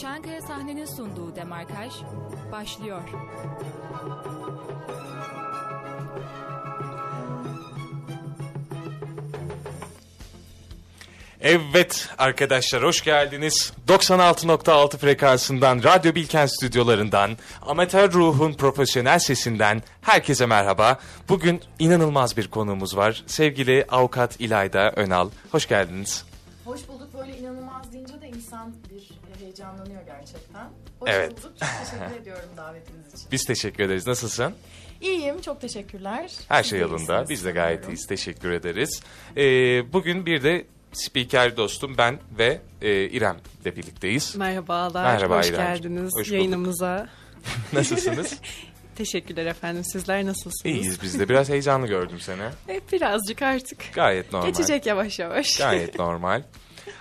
Çankaya sahnenin sunduğu demarkaj başlıyor. Evet arkadaşlar hoş geldiniz. 96.6 frekansından Radyo Bilken stüdyolarından amatör ruhun profesyonel sesinden herkese merhaba. Bugün inanılmaz bir konuğumuz var. Sevgili avukat İlayda Önal. Hoş geldiniz. Hoş bulduk. Böyle inanılmaz deyince de insan bir heyecanlanıyor gerçekten. Hoş Evet. bulduk. Çok teşekkür ediyorum davetiniz için. Biz teşekkür ederiz. Nasılsın? İyiyim. Çok teşekkürler. Her Siz şey yolunda. Biz de gayet iyiyiz. Teşekkür ederiz. Ee, bugün bir de spiker dostum ben ve e, İrem'le birlikteyiz. Merhabalar, Merhaba hoş İremciğim, geldiniz hoş bulduk. yayınımıza. Nasılsınız? Teşekkürler efendim. Sizler nasılsınız? İyiyiz biz de. Biraz heyecanlı gördüm seni. E, birazcık artık. Gayet normal. Geçecek yavaş yavaş. Gayet normal.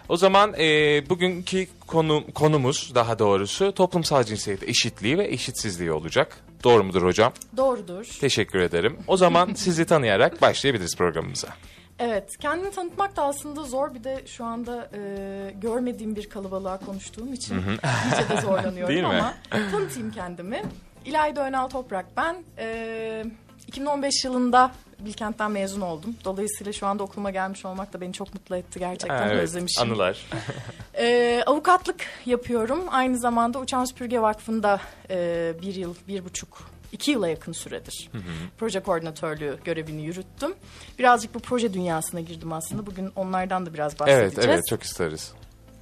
O zaman e, bugünkü konu, konumuz daha doğrusu toplumsal cinsiyet eşitliği ve eşitsizliği olacak. Doğru mudur hocam? Doğrudur. Teşekkür ederim. O zaman sizi tanıyarak başlayabiliriz programımıza. Evet. Kendimi tanıtmak da aslında zor. Bir de şu anda e, görmediğim bir kalabalığa konuştuğum için iyice de zorlanıyorum Değil mi? ama tanıtayım kendimi. İlayda Önal Toprak ben. E, 2015 yılında Bilkent'ten mezun oldum. Dolayısıyla şu anda okuluma gelmiş olmak da beni çok mutlu etti. Gerçekten evet, özlemişim. Anılar. Ee, avukatlık yapıyorum. Aynı zamanda Uçan Süpürge Vakfı'nda e, bir yıl, bir buçuk, iki yıla yakın süredir proje koordinatörlüğü görevini yürüttüm. Birazcık bu proje dünyasına girdim aslında. Bugün onlardan da biraz bahsedeceğiz. evet evet çok isteriz.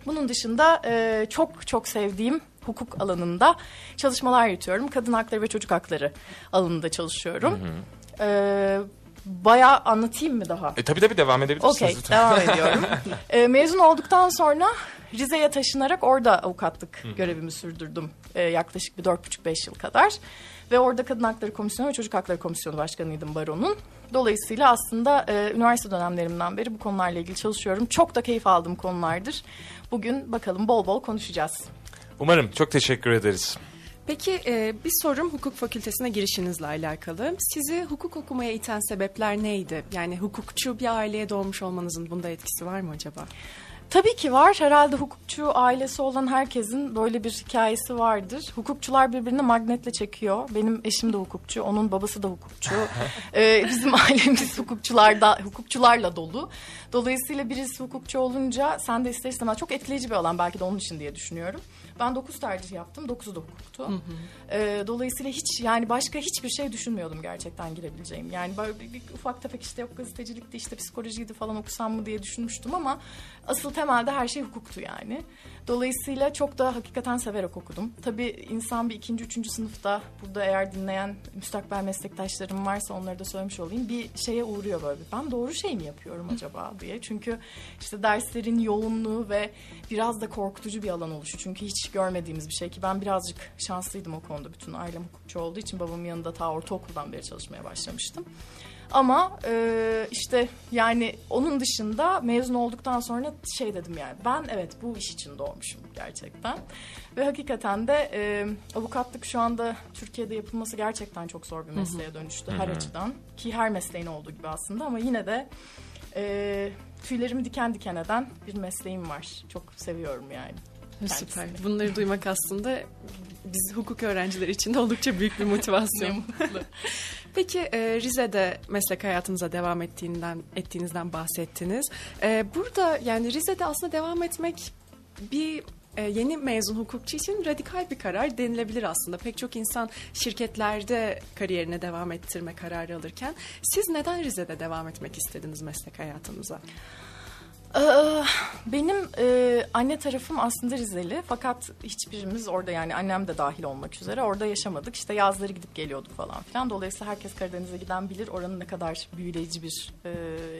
Bunun dışında e, çok çok sevdiğim hukuk alanında çalışmalar yürütüyorum. Kadın hakları ve çocuk hakları alanında çalışıyorum. Ee, bayağı anlatayım mı daha? E, tabii tabii devam edebilirsiniz. Okey, devam ediyorum. Ee, mezun olduktan sonra Rize'ye taşınarak orada avukatlık görevimi sürdürdüm. Ee, yaklaşık bir dört buçuk beş yıl kadar. Ve orada Kadın Hakları Komisyonu ve Çocuk Hakları Komisyonu Başkanıydım Baro'nun. Dolayısıyla aslında e, üniversite dönemlerimden beri bu konularla ilgili çalışıyorum. Çok da keyif aldığım konulardır. Bugün bakalım bol bol konuşacağız. Umarım çok teşekkür ederiz. Peki e, bir sorum hukuk fakültesine girişinizle alakalı. Sizi hukuk okumaya iten sebepler neydi? Yani hukukçu bir aileye doğmuş olmanızın bunda etkisi var mı acaba? Tabii ki var. Herhalde hukukçu ailesi olan herkesin böyle bir hikayesi vardır. Hukukçular birbirini magnetle çekiyor. Benim eşim de hukukçu, onun babası da hukukçu. Ee, bizim ailemiz hukukçularda, hukukçularla dolu. Dolayısıyla birisi hukukçu olunca sen de ister istemez çok etkileyici bir alan belki de onun için diye düşünüyorum. Ben 9 tercih yaptım. 9'u da hukuktu. Ee, dolayısıyla hiç yani başka hiçbir şey düşünmüyordum gerçekten girebileceğim. Yani böyle bir, bir ufak tefek işte yok gazetecilikti işte psikolojiydi falan okusam mı diye düşünmüştüm ama asıl temelde her şey hukuktu yani. Dolayısıyla çok da hakikaten severek okudum. Tabii insan bir ikinci, üçüncü sınıfta burada eğer dinleyen müstakbel meslektaşlarım varsa onları da söylemiş olayım. Bir şeye uğruyor böyle ben doğru şey mi yapıyorum acaba diye. Çünkü işte derslerin yoğunluğu ve biraz da korkutucu bir alan oluşu. Çünkü hiç görmediğimiz bir şey ki ben birazcık şanslıydım o konuda. Bütün ailem hukukçu olduğu için babamın yanında ta ortaokuldan beri çalışmaya başlamıştım. Ama e, işte yani onun dışında mezun olduktan sonra şey dedim yani ben evet bu iş için doğmuşum gerçekten. Ve hakikaten de e, avukatlık şu anda Türkiye'de yapılması gerçekten çok zor bir mesleğe dönüştü her açıdan. Ki her mesleğin olduğu gibi aslında ama yine de e, tüylerimi diken diken eden bir mesleğim var. Çok seviyorum yani. Süper. kendisini. Bunları duymak aslında biz hukuk öğrencileri için de oldukça büyük bir motivasyon. Ne mutlu. Peki e, Rize'de meslek hayatınıza devam ettiğinden ettiğinizden bahsettiniz. E, burada yani Rize'de aslında devam etmek bir e, yeni mezun hukukçu için radikal bir karar denilebilir aslında. Pek çok insan şirketlerde kariyerine devam ettirme kararı alırken siz neden Rize'de devam etmek istediniz meslek hayatınıza? Ee, Benim e, anne tarafım aslında Rizeli fakat hiçbirimiz orada yani annem de dahil olmak üzere orada yaşamadık. İşte yazları gidip geliyorduk falan filan. Dolayısıyla herkes Karadeniz'e giden bilir oranın ne kadar büyüleyici bir e,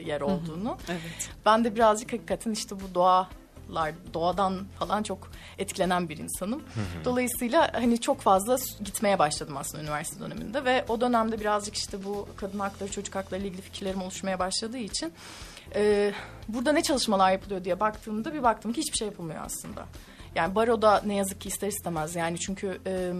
yer olduğunu. Evet. Ben de birazcık hakikaten işte bu doğalar, doğadan falan çok etkilenen bir insanım. Dolayısıyla hani çok fazla gitmeye başladım aslında üniversite döneminde ve o dönemde birazcık işte bu kadın hakları, çocuk hakları ile ilgili fikirlerim oluşmaya başladığı için e, burada ne çalışmalar yapılıyor diye baktığımda bir baktım ki hiçbir şey yapılmıyor aslında. Yani baroda ne yazık ki ister istemez yani çünkü e,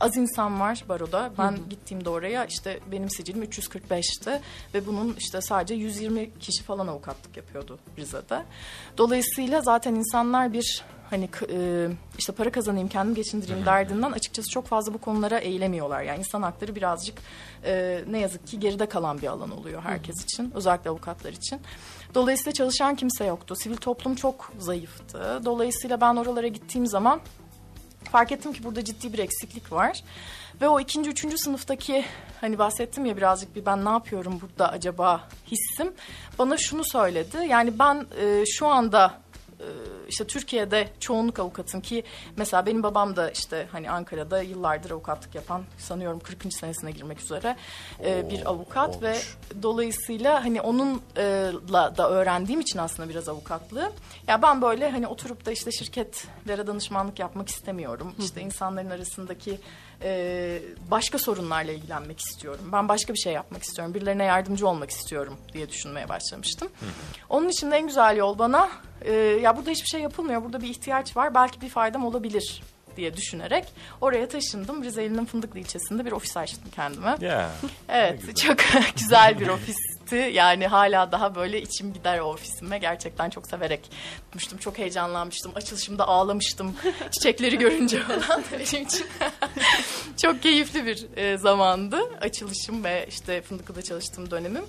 az insan var baroda. Ben gittiğimde oraya işte benim sicilim 345'ti ve bunun işte sadece 120 kişi falan avukatlık yapıyordu Rize'de. Dolayısıyla zaten insanlar bir hani e, işte para kazanayım kendim geçindireyim derdinden açıkçası çok fazla bu konulara eğilemiyorlar. Yani insan hakları birazcık e, ne yazık ki geride kalan bir alan oluyor herkes için özellikle avukatlar için. Dolayısıyla çalışan kimse yoktu. Sivil toplum çok zayıftı. Dolayısıyla ben oralara gittiğim zaman fark ettim ki burada ciddi bir eksiklik var. Ve o ikinci, üçüncü sınıftaki hani bahsettim ya birazcık bir ben ne yapıyorum burada acaba hissim bana şunu söyledi. Yani ben e, şu anda işte Türkiye'de çoğunluk avukatın ki mesela benim babam da işte hani Ankara'da yıllardır avukatlık yapan sanıyorum 40. senesine girmek üzere e, bir avukat ve dolayısıyla hani onunla da öğrendiğim için aslında biraz avukatlığı. Ya ben böyle hani oturup da işte şirketlere danışmanlık yapmak istemiyorum. İşte insanların arasındaki e, başka sorunlarla ilgilenmek istiyorum. Ben başka bir şey yapmak istiyorum. Birilerine yardımcı olmak istiyorum diye düşünmeye başlamıştım. Onun için de en güzel yol bana e, ya burada hiçbir şey yapılmıyor. Burada bir ihtiyaç var. Belki bir faydam olabilir diye düşünerek oraya taşındım. Rize'nin Fındıklı ilçesinde bir ofis açtım kendime. Ya. Evet çok güzel bir ofisti. Yani hala daha böyle içim gider o ofisime. Gerçekten çok severek tutmuştum. Çok heyecanlanmıştım. Açılışımda ağlamıştım. Çiçekleri görünce falan benim için. çok keyifli bir e, zamandı. Açılışım ve işte Fındıklı'da çalıştığım dönemim.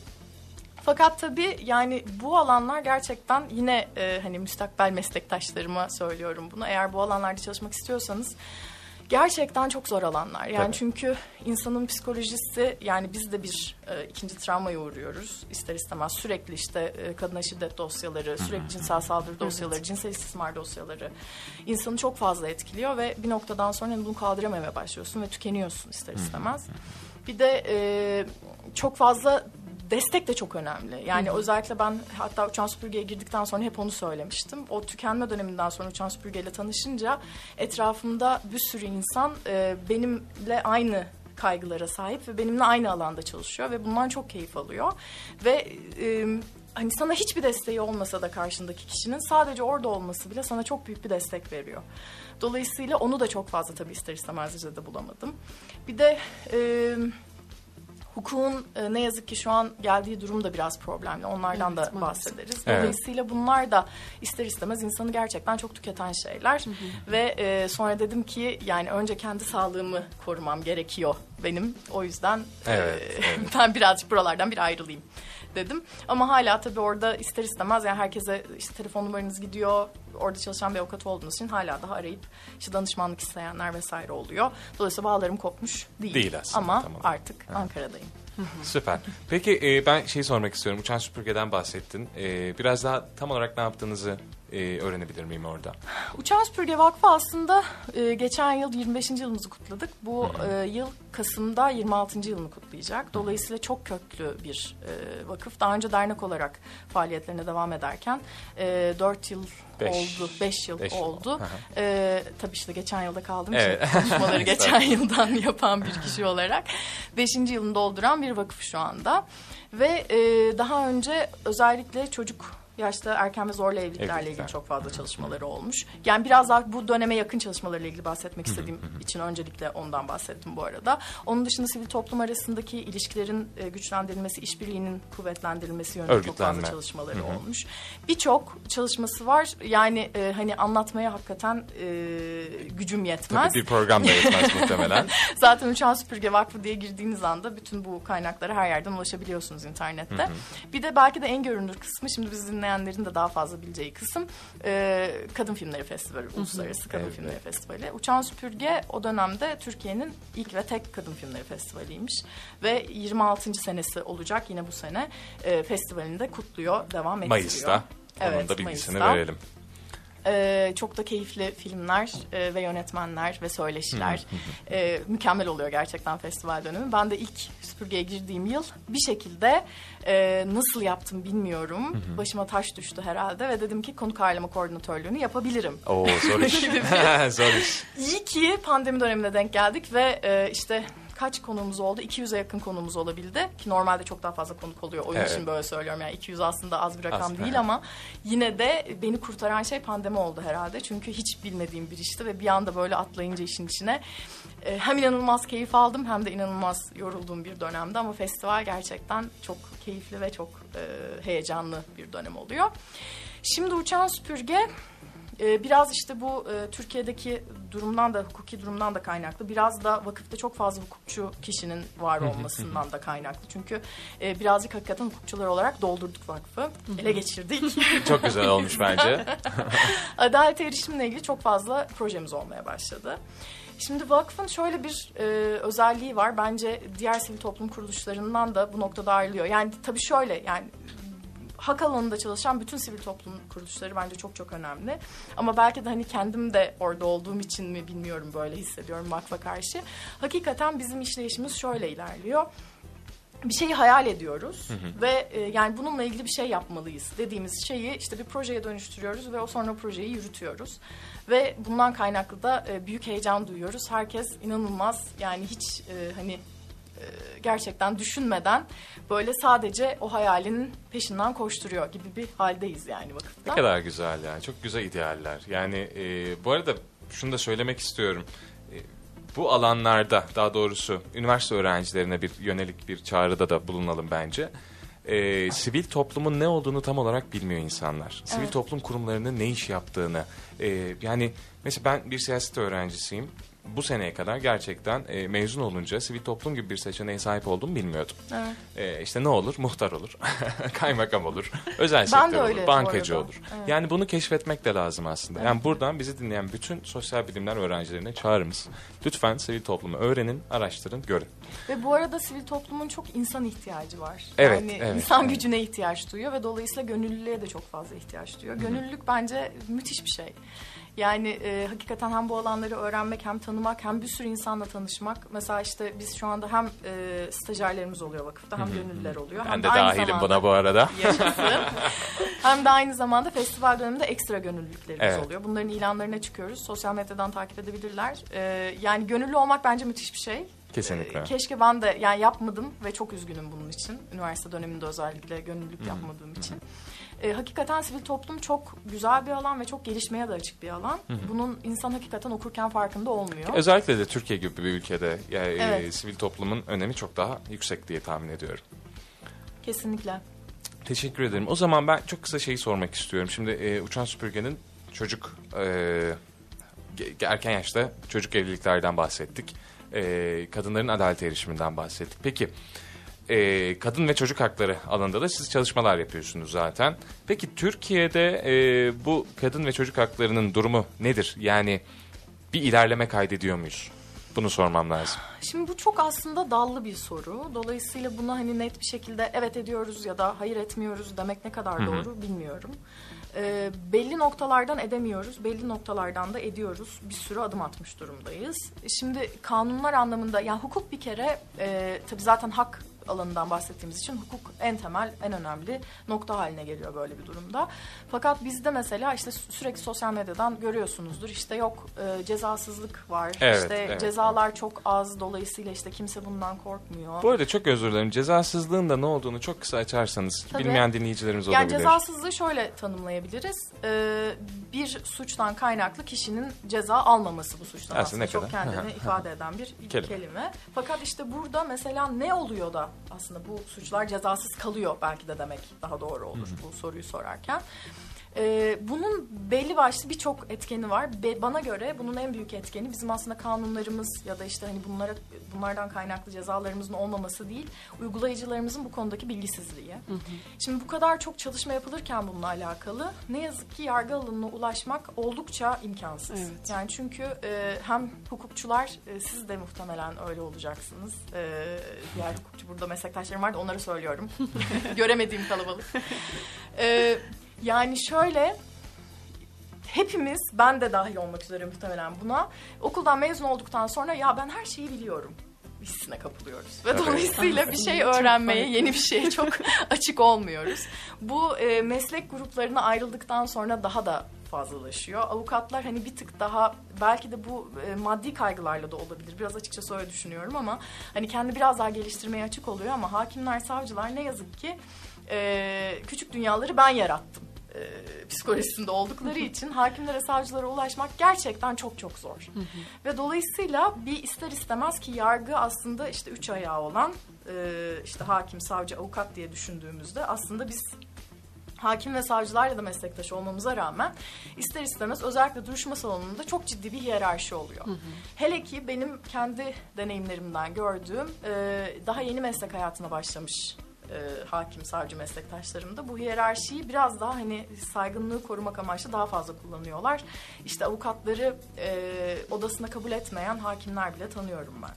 Fakat tabii yani bu alanlar gerçekten yine e, hani müstakbel meslektaşlarıma söylüyorum bunu. Eğer bu alanlarda çalışmak istiyorsanız gerçekten çok zor alanlar. Yani Tabii. çünkü insanın psikolojisi yani biz de bir e, ikinci travmaya uğruyoruz ister istemez. Sürekli işte e, kadına şiddet dosyaları, sürekli cinsel saldırı dosyaları, cinsel istismar dosyaları insanı çok fazla etkiliyor ve bir noktadan sonra hani bunu kaldıramamaya başlıyorsun ve tükeniyorsun ister istemez. Bir de e, çok fazla destek de çok önemli. Yani özellikle ben hatta uçan süpürgeye girdikten sonra hep onu söylemiştim. O tükenme döneminden sonra uçan süpürgeyle tanışınca etrafımda bir sürü insan e, benimle aynı kaygılara sahip ve benimle aynı alanda çalışıyor ve bundan çok keyif alıyor. Ve e, hani sana hiçbir desteği olmasa da karşındaki kişinin sadece orada olması bile sana çok büyük bir destek veriyor. Dolayısıyla onu da çok fazla tabii ister istemez Rize'de bulamadım. Bir de e, hukukun e, ne yazık ki şu an geldiği durum da biraz problemli. Onlardan Evet, da maalesef. bahsederiz. Evet. Dolayısıyla bunlar da ister istemez insanı gerçekten çok tüketen şeyler. Ve e, sonra dedim ki yani önce kendi sağlığımı korumam gerekiyor benim. O yüzden e, Evet, evet. ben birazcık buralardan bir ayrılayım dedim. Ama hala tabii orada ister istemez yani herkese işte telefon numaranız gidiyor. Orada çalışan bir avukat olduğunuz için hala daha arayıp işte danışmanlık isteyenler vesaire oluyor. Dolayısıyla bağlarım kopmuş değil. Değil aslında, Ama tamam. artık Ankara'dayım. Süper. Peki e, ben şeyi sormak istiyorum. Uçan süpürgeden bahsettin. E, biraz daha tam olarak ne yaptığınızı e, öğrenebilir miyim orada? Uçan Süpürge Vakfı aslında e, geçen yıl 25. yılımızı kutladık. Bu e, yıl Kasım'da 26. yılını kutlayacak. Dolayısıyla çok köklü bir e, vakıf. Daha önce dernek olarak faaliyetlerine devam ederken e, 4 yıl Beş. oldu, 5 yıl Beş oldu. E, tabii işte geçen yılda kaldığım Evet. için konuşmaları geçen yıldan yapan bir kişi olarak 5. yılını dolduran bir vakıf şu anda. Ve e, daha önce özellikle çocuk yaşta erken ve zorla evliliklerle Evlilikler. ilgili çok fazla çalışmaları olmuş. Yani biraz daha bu döneme yakın çalışmalarıyla ilgili bahsetmek istediğim için öncelikle ondan bahsettim bu arada. Onun dışında sivil toplum arasındaki ilişkilerin e, güçlendirilmesi, işbirliğinin kuvvetlendirilmesi yönünde çok fazla çalışmaları olmuş. Birçok çalışması var. Yani e, hani anlatmaya hakikaten e, gücüm yetmez. Tabii bir program da yetmez muhtemelen. Zaten Uçan Süpürge Vakfı diye girdiğiniz anda bütün bu kaynaklara her yerden ulaşabiliyorsunuz internette. Bir de belki de en görünür kısmı şimdi bizi dinleyenlerin de daha fazla bileceği kısım e, Kadın Filmleri Festivali, Uluslararası Kadın Evet. Filmleri Festivali. Uçan Süpürge o dönemde Türkiye'nin ilk ve tek Kadın Filmleri Festivali'ymiş. Ve 26. senesi olacak yine bu sene e, festivalinde kutluyor, devam ettiriyor. Mayıs'ta. Onun Evet, da bilgisini Mayıs'ta. verelim. Ee, çok da keyifli filmler e, ve yönetmenler ve söyleşiler. Ee, mükemmel oluyor gerçekten festival dönemi. Ben de ilk süpürgeye girdiğim yıl bir şekilde e, nasıl yaptım bilmiyorum. Başıma taş düştü herhalde ve dedim ki konuk ağırlama koordinatörlüğünü yapabilirim. Oo zor iş. zor iş. İyi ki pandemi dönemine denk geldik ve e, işte kaç konumuz oldu? 200'e yakın konumuz olabildi. Ki normalde çok daha fazla konuk oluyor. Onun Evet. için böyle söylüyorum. Yani 200 aslında az bir rakam Az, değil evet. ama yine de beni kurtaran şey pandemi oldu herhalde. Çünkü hiç bilmediğim bir işti ve bir anda böyle atlayınca işin içine e, hem inanılmaz keyif aldım hem de inanılmaz yorulduğum bir dönemde ama festival gerçekten çok keyifli ve çok e, heyecanlı bir dönem oluyor. Şimdi Uçan Süpürge e, biraz işte bu Türkiye'deki durumdan da hukuki durumdan da kaynaklı. Biraz da vakıfta çok fazla hukukçu kişinin var olmasından da kaynaklı. Çünkü e, birazcık hakikaten hukukçular olarak doldurduk vakfı. Ele geçirdik. Çok güzel olmuş bence. Adalet erişimle ilgili çok fazla projemiz olmaya başladı. Şimdi vakfın şöyle bir e, özelliği var. Bence diğer sivil toplum kuruluşlarından da bu noktada ayrılıyor. Yani tabii şöyle yani hak alanında çalışan bütün sivil toplum kuruluşları bence çok çok önemli. Ama belki de hani kendim de orada olduğum için mi bilmiyorum böyle hissediyorum vakfa karşı. Hakikaten bizim işleyişimiz şöyle ilerliyor bir şeyi hayal ediyoruz ve e, yani bununla ilgili bir şey yapmalıyız dediğimiz şeyi işte bir projeye dönüştürüyoruz ve o sonra projeyi yürütüyoruz. Ve bundan kaynaklı da e, büyük heyecan duyuyoruz. Herkes inanılmaz yani hiç e, hani gerçekten düşünmeden böyle sadece o hayalinin peşinden koşturuyor gibi bir haldeyiz yani vakıfta. Ne kadar güzel ya. Çok güzel idealler. Yani e, bu arada şunu da söylemek istiyorum. E, bu alanlarda daha doğrusu üniversite öğrencilerine bir yönelik bir çağrıda da bulunalım bence. E, sivil toplumun ne olduğunu tam olarak bilmiyor insanlar. Sivil Evet. toplum kurumlarının ne iş yaptığını. e, yani mesela ben bir siyaset öğrencisiyim. Bu seneye kadar gerçekten e, mezun olunca sivil toplum gibi bir seçeneğe sahip olduğumu bilmiyordum. Evet. E, işte ne olur? Muhtar olur, kaymakam olur, özel sektör olur, bankacı olur. Evet. Yani bunu keşfetmek de lazım aslında. Yani buradan bizi dinleyen bütün sosyal bilimler öğrencilerine çağrımız. Lütfen sivil toplumu öğrenin, araştırın, görün. Ve bu arada sivil toplumun çok insan ihtiyacı var. Evet, yani evet, insan evet. gücüne ihtiyaç duyuyor ve dolayısıyla gönüllülüğe de çok fazla ihtiyaç duyuyor. Gönüllülük bence müthiş bir şey. Yani e, hakikaten hem bu alanları öğrenmek hem tanımak hem bir sürü insanla tanışmak. Mesela işte biz şu anda hem e, stajyerlerimiz oluyor vakıfta hem gönüllüler oluyor. Ben hem de aynı dahilim zamanda- buna bu arada. Hem de aynı zamanda festival döneminde ekstra gönüllülüklerimiz Evet. oluyor. Bunların ilanlarına çıkıyoruz. Sosyal medyadan takip edebilirler. Ee, yani gönüllü olmak bence müthiş bir şey. Kesinlikle. Ee, keşke ben de yani yapmadım ve çok üzgünüm bunun için. Üniversite döneminde özellikle gönüllülük yapmadığım için. Ee, hakikaten sivil toplum çok güzel bir alan ve çok gelişmeye de açık bir alan. Bunun insan hakikaten okurken farkında olmuyor. Özellikle de Türkiye gibi bir ülkede yani, e, Evet. sivil toplumun önemi çok daha yüksek diye tahmin ediyorum. Kesinlikle. Teşekkür ederim. O zaman ben çok kısa şeyi sormak istiyorum. Şimdi e, Uçan Süpürge'nin çocuk e, erken yaşta çocuk evliliklerden bahsettik. E, kadınların adalet erişiminden bahsettik. Peki e, kadın ve çocuk hakları alanında da siz çalışmalar yapıyorsunuz zaten. Peki Türkiye'de e, bu kadın ve çocuk haklarının durumu nedir? Yani bir ilerleme kaydediyor muyuz? Bunu sormam lazım. Şimdi bu çok aslında dallı bir soru. Dolayısıyla buna hani net bir şekilde evet ediyoruz ya da hayır etmiyoruz demek ne kadar doğru bilmiyorum. Ee, belli noktalardan edemiyoruz, belli noktalardan da ediyoruz. Bir sürü adım atmış durumdayız. Şimdi kanunlar anlamında, yani hukuk bir kere e, tabii zaten hak alanından bahsettiğimiz için hukuk en temel, en önemli nokta haline geliyor böyle bir durumda. Fakat bizde mesela işte sü- sürekli sosyal medyadan görüyorsunuzdur. İşte yok e, cezasızlık var, Evet, işte evet. cezalar çok az dolayısıyla işte kimse bundan korkmuyor. Bu arada çok özür dilerim. Cezasızlığın da ne olduğunu çok kısa açarsanız Tabii. bilmeyen dinleyicilerimiz Yani olabilir. cezasızlığı şöyle tanımlayabiliriz. Ee, bir suçtan kaynaklı kişinin ceza almaması bu suçtan Aslında aslında, çok kadar? kendini ifade eden bir Kelime. kelime. Fakat işte burada mesela ne oluyor da aslında bu suçlar cezasız kalıyor belki de demek daha doğru olur bu soruyu sorarken. Ee, bunun belli başlı birçok etkeni var. Be- bana göre bunun en büyük etkeni bizim aslında kanunlarımız ya da işte hani bunlara bunlardan kaynaklı cezalarımızın olmaması değil, uygulayıcılarımızın bu konudaki bilgisizliği. Şimdi bu kadar çok çalışma yapılırken bununla alakalı ne yazık ki yargı alanına ulaşmak oldukça imkansız. Evet. Yani çünkü e, hem hukukçular e, siz de muhtemelen öyle olacaksınız. E, diğer hukukçu burada meslektaşlarım var da onları söylüyorum. Göremediğim kalabalık. E, yani şöyle hepimiz ben de dahil olmak üzere muhtemelen buna okuldan mezun olduktan sonra ya ben her şeyi biliyorum hissine kapılıyoruz. Ve dolayısıyla bir şey öğrenmeye, yeni bir şeye çok açık olmuyoruz. Bu e, meslek gruplarına ayrıldıktan sonra daha da fazlalaşıyor. Avukatlar hani bir tık daha belki de bu e, maddi kaygılarla da olabilir. Biraz açıkçası öyle düşünüyorum ama hani kendi biraz daha geliştirmeye açık oluyor ama hakimler, savcılar ne yazık ki e, küçük dünyaları ben yarattım psikolojisinde oldukları için hakimlere, savcılara ulaşmak gerçekten çok çok zor. Ve dolayısıyla bir ister istemez ki yargı aslında işte üç ayağı olan e, işte hakim, savcı, avukat diye düşündüğümüzde aslında biz hakim ve savcılarla da meslektaş olmamıza rağmen ister istemez özellikle duruşma salonunda çok ciddi bir hiyerarşi oluyor. Hele ki benim kendi deneyimlerimden gördüğüm e, daha yeni meslek hayatına başlamış e, hakim savcı meslektaşlarımda bu hiyerarşiyi biraz daha hani saygınlığı korumak amaçlı daha fazla kullanıyorlar. İşte avukatları e, odasına kabul etmeyen hakimler bile tanıyorum ben.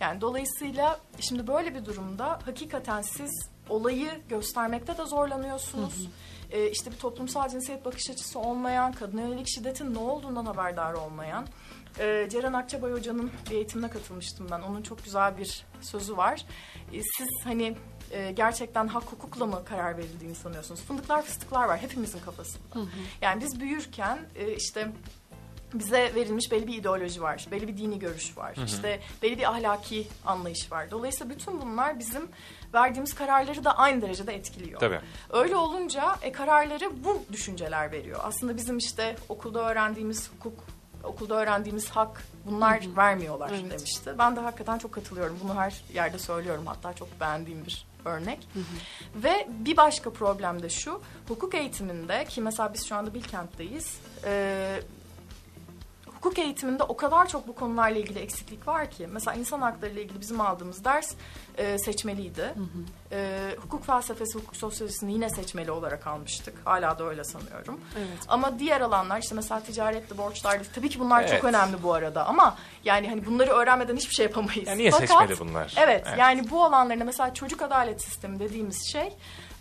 Yani dolayısıyla şimdi böyle bir durumda hakikaten siz olayı göstermekte de zorlanıyorsunuz. Ee, işte bir toplumsal cinsiyet bakış açısı olmayan, kadına yönelik şiddetin ne olduğundan haberdar olmayan. Ee, Ceren Akçabay Hoca'nın bir eğitimine katılmıştım ben. Onun çok güzel bir sözü var. Ee, siz hani e, gerçekten hak hukukla mı karar verildiğini sanıyorsunuz? Fındıklar fıstıklar var hepimizin kafasında. Yani biz büyürken e, işte bize verilmiş belli bir ideoloji var, belli bir dini görüş var, işte belli bir ahlaki anlayış var. Dolayısıyla bütün bunlar bizim verdiğimiz kararları da aynı derecede etkiliyor. Tabii. Öyle olunca e, kararları bu düşünceler veriyor. Aslında bizim işte okulda öğrendiğimiz hukuk, okulda öğrendiğimiz hak bunlar vermiyorlar Evet. demişti. Ben de hakikaten çok katılıyorum. Bunu her yerde söylüyorum. Hatta çok beğendiğim bir örnek. Ve bir başka problem de şu. Hukuk eğitiminde ki mesela biz şu anda Bilkent'teyiz. E, hukuk eğitiminde o kadar çok bu konularla ilgili eksiklik var ki. Mesela insan hakları ile ilgili bizim aldığımız ders e, seçmeliydi. E, hukuk felsefesi, hukuk sosyolojisini yine seçmeli olarak almıştık. Hala da öyle sanıyorum. Evet. Ama diğer alanlar işte mesela ticaretli, borçlardı. Tabii ki bunlar Evet. çok önemli bu arada ama yani hani bunları öğrenmeden hiçbir şey yapamayız. Ya niye Fakat- seçmeli bunlar? Evet, yani bu alanlarında mesela çocuk adalet sistemi dediğimiz şey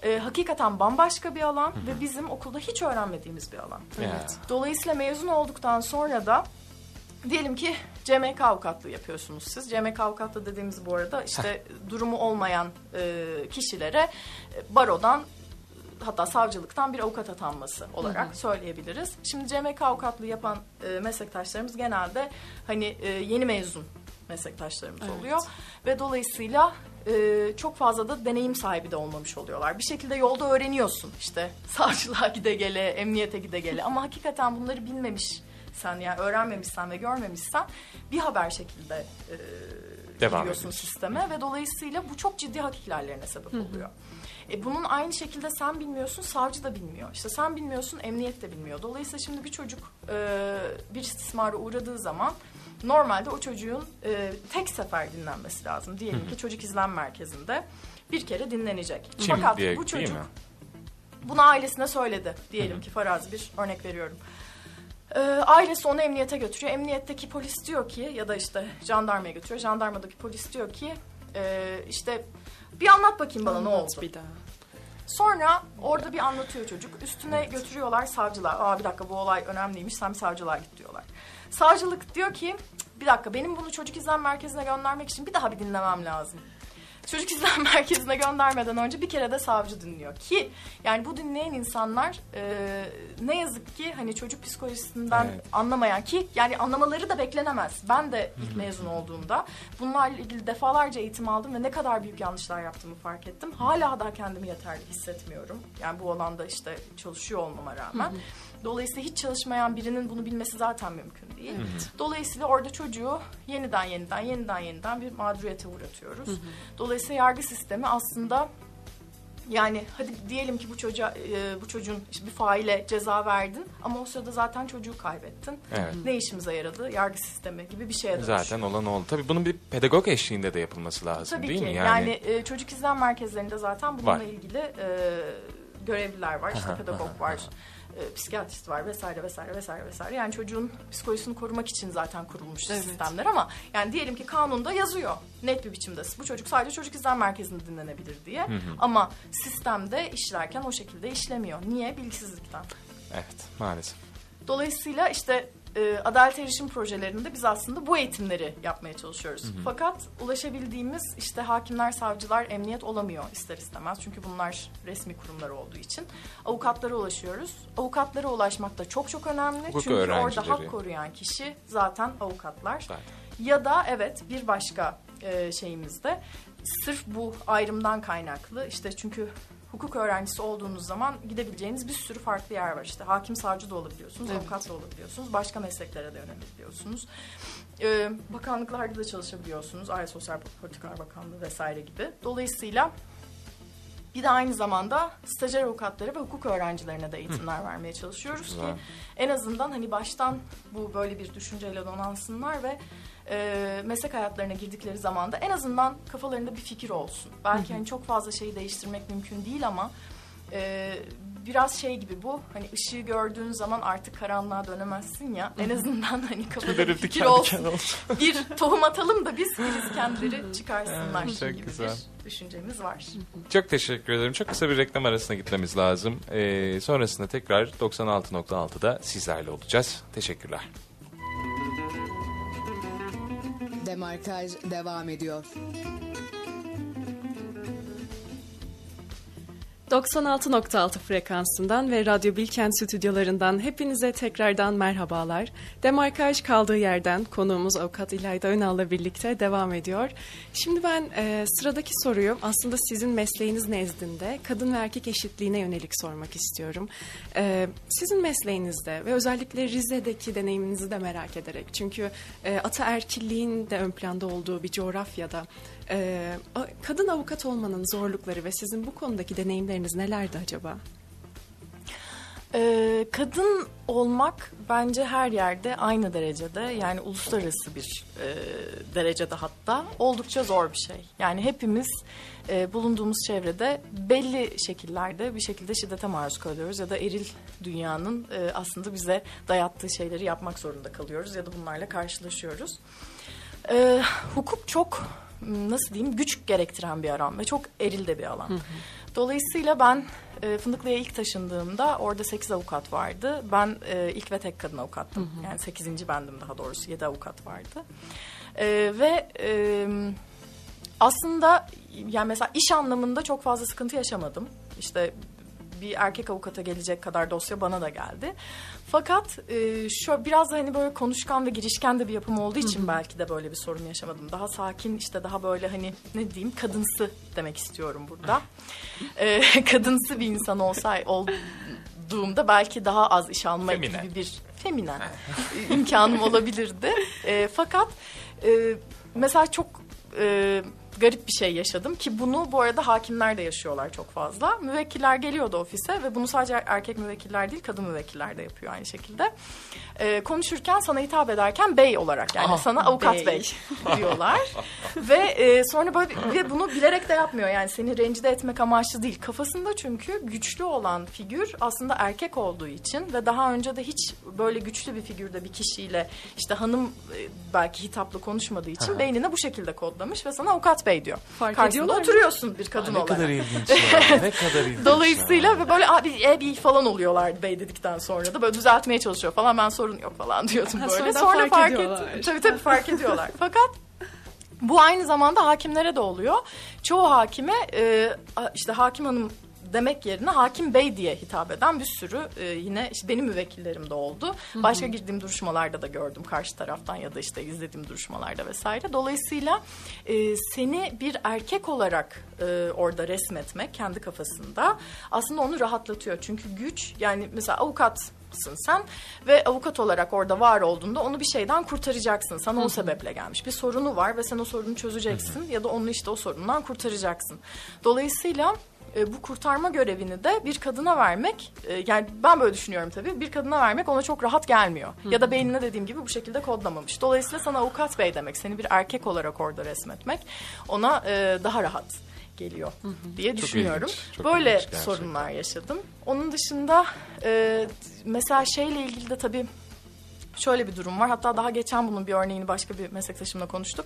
e, hakikaten bambaşka bir alan ve bizim okulda hiç öğrenmediğimiz bir alan. Ya. Dolayısıyla mezun olduktan sonra da diyelim ki CMK avukatlığı yapıyorsunuz siz. CMK avukatlığı dediğimiz bu arada işte durumu olmayan e, kişilere e, barodan hatta savcılıktan bir avukat atanması olarak söyleyebiliriz. Şimdi CMK avukatlığı yapan e, meslektaşlarımız genelde hani e, yeni mezun meslektaşlarımız Evet. oluyor ve dolayısıyla e, çok fazla da deneyim sahibi de olmamış oluyorlar. Bir şekilde yolda öğreniyorsun işte savcılığa gide gele, emniyete gide gele ama hakikaten bunları bilmemiş sen yani öğrenmemişsen ve görmemişsen bir haber şekilde e, Devam giriyorsun ediyorsun. sisteme ve dolayısıyla bu çok ciddi hak ihlallerine sebep oluyor. E, bunun aynı şekilde sen bilmiyorsun, savcı da bilmiyor. İşte sen bilmiyorsun, emniyet de bilmiyor. Dolayısıyla şimdi bir çocuk e, bir istismara uğradığı zaman normalde o çocuğun e, tek sefer dinlenmesi lazım. Diyelim ki çocuk izlem merkezinde bir kere dinlenecek. Kim Fakat diye bu değil çocuk mi? bunu ailesine söyledi. Diyelim ki farazi bir örnek veriyorum. Ee, ailesi onu emniyete götürüyor. Emniyetteki polis diyor ki ya da işte jandarmaya götürüyor. Jandarmadaki polis diyor ki e, işte bir anlat bakayım bana ne Anlat oldu. Bir daha. Sonra orada bir anlatıyor çocuk. Üstüne götürüyorlar savcılar. Aa bir dakika bu olay önemliymiş sen bir savcılığa git diyorlar. Savcılık diyor ki "Cık, bir dakika benim bunu çocuk izlem merkezine göndermek için bir daha bir dinlemem lazım. Çocuk izlem merkezine göndermeden önce bir kere de savcı dinliyor ki yani bu dinleyen insanlar e, ne yazık ki hani çocuk psikolojisinden Evet. anlamayan ki yani anlamaları da beklenemez. Ben de ilk mezun olduğumda bunlarla ilgili defalarca eğitim aldım ve ne kadar büyük yanlışlar yaptığımı fark ettim. Hala da kendimi yeterli hissetmiyorum. Yani bu alanda işte çalışıyor olmama rağmen. Dolayısıyla hiç çalışmayan birinin bunu bilmesi zaten mümkün değil. Dolayısıyla orada çocuğu yeniden yeniden yeniden yeniden bir mağduriyete uğratıyoruz. Dolayısıyla yargı sistemi aslında yani hadi diyelim ki bu çocuğa e, bu çocuğun işte bir faile ceza verdin ama o sırada zaten çocuğu kaybettin. Evet. Ne işimize yaradı? Yargı sistemi gibi bir şeye dönüşüyor. Zaten olan oldu. Tabii bunun bir pedagog eşliğinde de yapılması lazım Tabii değil ki. mi? Yani, e, çocuk izlem merkezlerinde zaten bununla Var. ilgili e, görevliler var. işte pedagog var. E, psikiyatrist var vesaire vesaire vesaire vesaire. Yani çocuğun psikolojisini korumak için zaten kurulmuş Evet. sistemler ama yani diyelim ki kanunda yazıyor net bir biçimde. Bu çocuk sadece çocuk izlem merkezinde dinlenebilir diye. Ama sistemde işlerken o şekilde işlemiyor. Niye? Bilgisizlikten. Evet maalesef. Dolayısıyla işte e, adalet erişim projelerinde biz aslında bu eğitimleri yapmaya çalışıyoruz. Fakat ulaşabildiğimiz işte hakimler, savcılar, emniyet olamıyor ister istemez. Çünkü bunlar resmi kurumlar olduğu için. Avukatlara ulaşıyoruz. Avukatlara ulaşmak da çok çok önemli. Hukuk Çünkü orada hak koruyan kişi zaten avukatlar. Zaten. Ya da evet bir başka e, şeyimizde sırf bu ayrımdan kaynaklı işte çünkü hukuk öğrencisi olduğunuz zaman gidebileceğiniz bir sürü farklı yer var. İşte hakim savcı da olabiliyorsunuz, Evet. avukat da olabiliyorsunuz, başka mesleklere de yönelebiliyorsunuz. E, bakanlıklarda da çalışabiliyorsunuz, Aile Sosyal Politikalar Bakanlığı vesaire gibi. Dolayısıyla bir de aynı zamanda stajyer avukatları ve hukuk öğrencilerine de eğitimler vermeye çalışıyoruz ki en azından hani baştan bu böyle bir düşünceyle donansınlar ve e, meslek hayatlarına girdikleri zaman da en azından kafalarında bir fikir olsun. Belki hani çok fazla şeyi değiştirmek mümkün değil ama e, biraz şey gibi bu hani ışığı gördüğün zaman artık karanlığa dönemezsin ya en azından hani kafada bir fikir olsun bir tohum atalım da biz filiz kendileri çıkarsınlar Evet, çok gibi güzel. bir düşüncemiz var. Çok teşekkür ederim. Çok kısa bir reklam arasına gitmemiz lazım. Ee, sonrasında tekrar 96.6'da sizlerle olacağız. Teşekkürler. Demarkaj devam ediyor. 96.6 frekansından ve Radyo Bilkent stüdyolarından hepinize tekrardan merhabalar. Demarkaj kaldığı yerden konuğumuz Avukat İlayda Önal'la birlikte devam ediyor. Şimdi ben e, sıradaki soruyu aslında sizin mesleğiniz nezdinde kadın ve erkek eşitliğine yönelik sormak istiyorum. E, sizin mesleğinizde ve özellikle Rize'deki deneyiminizi de merak ederek. Çünkü e, ataerkilliğin de ön planda olduğu bir coğrafyada ee, kadın avukat olmanın zorlukları ve sizin bu konudaki deneyimleriniz nelerdi acaba? Ee, kadın olmak bence her yerde aynı derecede yani uluslararası bir e, derecede hatta oldukça zor bir şey. Yani hepimiz e, bulunduğumuz çevrede belli şekillerde bir şekilde şiddete maruz kalıyoruz ya da eril dünyanın e, aslında bize dayattığı şeyleri yapmak zorunda kalıyoruz ya da bunlarla karşılaşıyoruz. Ee, hukuk çok nasıl diyeyim güç gerektiren bir alan ve çok eril de bir alan. Dolayısıyla ben e, Fındıklı'ya ilk taşındığımda orada 8 avukat vardı. Ben e, ilk ve tek kadın avukattım. Yani 8. bendim daha doğrusu 7 avukat vardı. E, ve e, aslında yani mesela iş anlamında çok fazla sıkıntı yaşamadım. İşte bir erkek avukata gelecek kadar dosya bana da geldi. Fakat e, şu biraz da hani böyle konuşkan ve girişken de bir yapım olduğu için belki de böyle bir sorun yaşamadım. Daha sakin işte daha böyle hani ne diyeyim kadınsı demek istiyorum burada. E, kadınsı bir insan olsay olduğumda belki daha az iş alma Feminen. gibi bir feminen imkanım olabilirdi. E, fakat e, mesela çok e, garip bir şey yaşadım ki bunu bu arada hakimler de yaşıyorlar çok fazla. Müvekkiller geliyordu ofise ve bunu sadece erkek müvekkiller değil kadın müvekkiller de yapıyor aynı şekilde. E, konuşurken sana hitap ederken bey olarak yani sana avukat bey, bey. diyorlar. ve e, sonra böyle ve bunu bilerek de yapmıyor yani seni rencide etmek amaçlı değil. Kafasında çünkü güçlü olan figür aslında erkek olduğu için ve daha önce de hiç böyle güçlü bir figürde bir kişiyle işte hanım e, belki hitaplı konuşmadığı için beynine bu şekilde kodlamış ve sana avukat bey diyor. Fark Karşısında oturuyorsun bir kadın ne olarak. kadar ilginç ya. Ne kadar ilginç Dolayısıyla ya. ve böyle abi e bir falan oluyorlar bey dedikten sonra da böyle düzeltmeye çalışıyor falan ben sorun yok falan diyordum Ha, böyle. sonradan Sonra fark fark, ediyorlar. ettim. Tabii tabii fark ediyorlar. Fakat bu aynı zamanda hakimlere de oluyor. Çoğu hakime e, işte hakim hanım demek yerine hakim bey diye hitap eden bir sürü e, yine işte benim müvekkillerim de oldu. Başka girdiğim duruşmalarda da gördüm karşı taraftan ya da işte izlediğim duruşmalarda vesaire. Dolayısıyla e, seni bir erkek olarak e, orada resmetmek kendi kafasında aslında onu rahatlatıyor. Çünkü güç yani mesela avukat sen ve avukat olarak orada var olduğunda onu bir şeyden kurtaracaksın. Sana o sebeple gelmiş. Bir sorunu var ve sen o sorunu çözeceksin ya da onu işte o sorundan kurtaracaksın. Dolayısıyla e, bu kurtarma görevini de bir kadına vermek e, yani ben böyle düşünüyorum tabii bir kadına vermek ona çok rahat gelmiyor. Ya da beynine dediğim gibi bu şekilde kodlamamış. Dolayısıyla sana avukat bey demek seni bir erkek olarak orada resmetmek ona e, daha rahat geliyor diye düşünüyorum. ilginç, çok Böyle ilginç gerçekten. sorunlar yaşadım. Onun dışında e, mesela şeyle ilgili de tabii şöyle bir durum var. Hatta daha geçen bunun bir örneğini başka bir meslektaşımla konuştuk.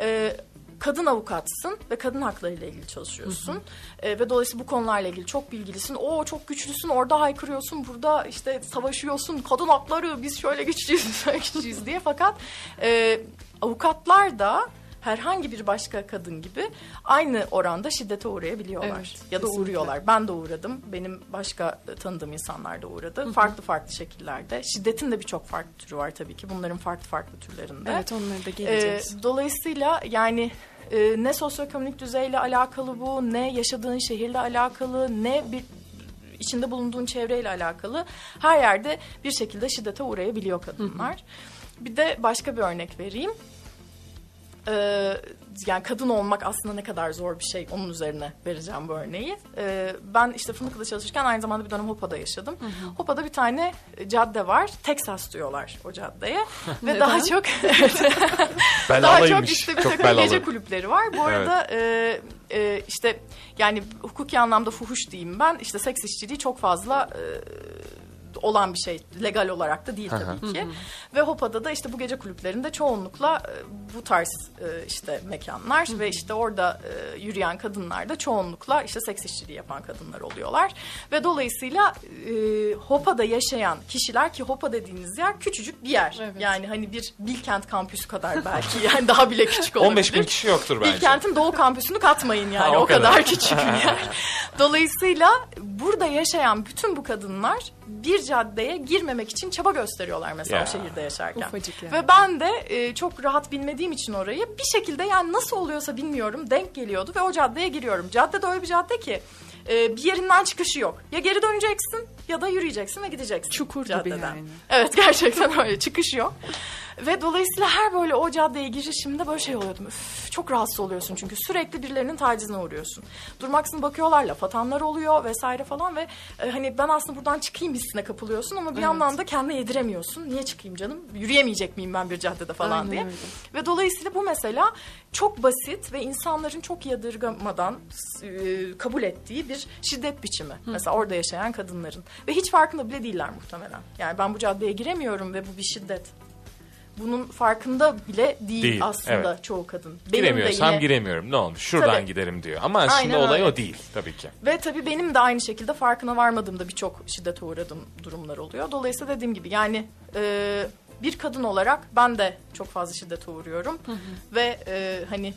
E, kadın avukatsın ve kadın haklarıyla ilgili çalışıyorsun. E, ve dolayısıyla bu konularla ilgili çok bilgilisin. O çok güçlüsün, orada haykırıyorsun, burada işte savaşıyorsun. Kadın hakları, biz şöyle güçlüyüz, şöyle güçlüyüz diye. Fakat e, avukatlar da herhangi bir başka kadın gibi aynı oranda şiddete uğrayabiliyorlar. Evet, ya da kesinlikle. uğruyorlar. Ben de uğradım. Benim başka e, tanıdığım insanlar da uğradı. Farklı farklı şekillerde. Şiddetin de birçok farklı türü var tabii ki. Bunların farklı farklı türlerinde. Evet onlara da Ee, geleceğiz. dolayısıyla yani e, ne sosyoekonomik düzeyle alakalı bu, ne yaşadığın şehirle alakalı, ne bir içinde bulunduğun çevreyle alakalı her yerde bir şekilde şiddete uğrayabiliyor kadınlar. Bir de başka bir örnek vereyim. Ee, yani kadın olmak aslında ne kadar zor bir şey onun üzerine vereceğim bu örneği. Ee, ben işte Fındıklı'da çalışırken aynı zamanda bir dönem Hopa'da yaşadım. Hopa'da bir tane cadde var. Texas diyorlar o caddeye. Ve daha çok daha çok işte bir Çok takım gece kulüpleri var. Bu arada e, e, işte yani hukuki anlamda fuhuş diyeyim ben. İşte seks işçiliği çok fazla e, olan bir şey. Legal olarak da değil tabii ki. Ve Hopa'da da işte bu gece kulüplerinde çoğunlukla e, bu tarz e, işte mekanlar ve işte orada e, yürüyen kadınlar da çoğunlukla işte seks işçiliği yapan kadınlar oluyorlar. Ve dolayısıyla e, Hopa'da yaşayan kişiler ki Hopa dediğiniz yer küçücük bir yer. Evet. Yani hani bir Bilkent kampüsü kadar belki yani daha bile küçük olabilir. 15 bin kişi yoktur bence. Bilkent'in Doğu kampüsünü katmayın yani Ha, o o, kadar, kadar. küçük bir yer. Dolayısıyla burada yaşayan bütün bu kadınlar bir caddeye girmemek için çaba gösteriyorlar mesela Ya. o şehirde yaşarken. Ufacık yani. Ve ben de e, çok rahat bilmediğim için orayı bir şekilde yani nasıl oluyorsa bilmiyorum denk geliyordu ve o caddeye giriyorum. Cadde de öyle bir cadde ki e, bir yerinden çıkışı yok. Ya geri döneceksin ya da yürüyeceksin ve gideceksin. Çukur gibi caddeden. yani. Evet gerçekten öyle çıkış yok. Ve dolayısıyla her böyle o caddeye girişimde böyle şey oluyordum. Üf, çok rahatsız oluyorsun çünkü sürekli birilerinin tacizine uğruyorsun. Durmaksın bakıyorlar laf atanlar oluyor vesaire falan ve e, hani ben aslında buradan çıkayım hissine kapılıyorsun ama bir yandan da kendine yediremiyorsun. Niye çıkayım canım? Yürüyemeyecek miyim ben bir caddede falan Aynen diye. öyle. Ve dolayısıyla bu mesela çok basit ve insanların çok yadırgamadan e, kabul ettiği bir şiddet biçimi. Mesela orada yaşayan kadınların. Ve hiç farkında bile değiller muhtemelen. Yani ben bu caddeye giremiyorum ve bu bir şiddet. Bunun farkında bile değil, Değil, aslında evet. çoğu kadın. Benim de Giremiyorsam yine- giremiyorum. Ne olmuş? Şuradan Tabii. giderim diyor. Ama aslında Aynen olay öyle. o değil tabii ki. Ve tabii benim de aynı şekilde farkına varmadığımda birçok şiddete uğradığım durumlar oluyor. Dolayısıyla dediğim gibi yani e, bir kadın olarak ben de çok fazla şiddete uğruyorum. Ve e, hani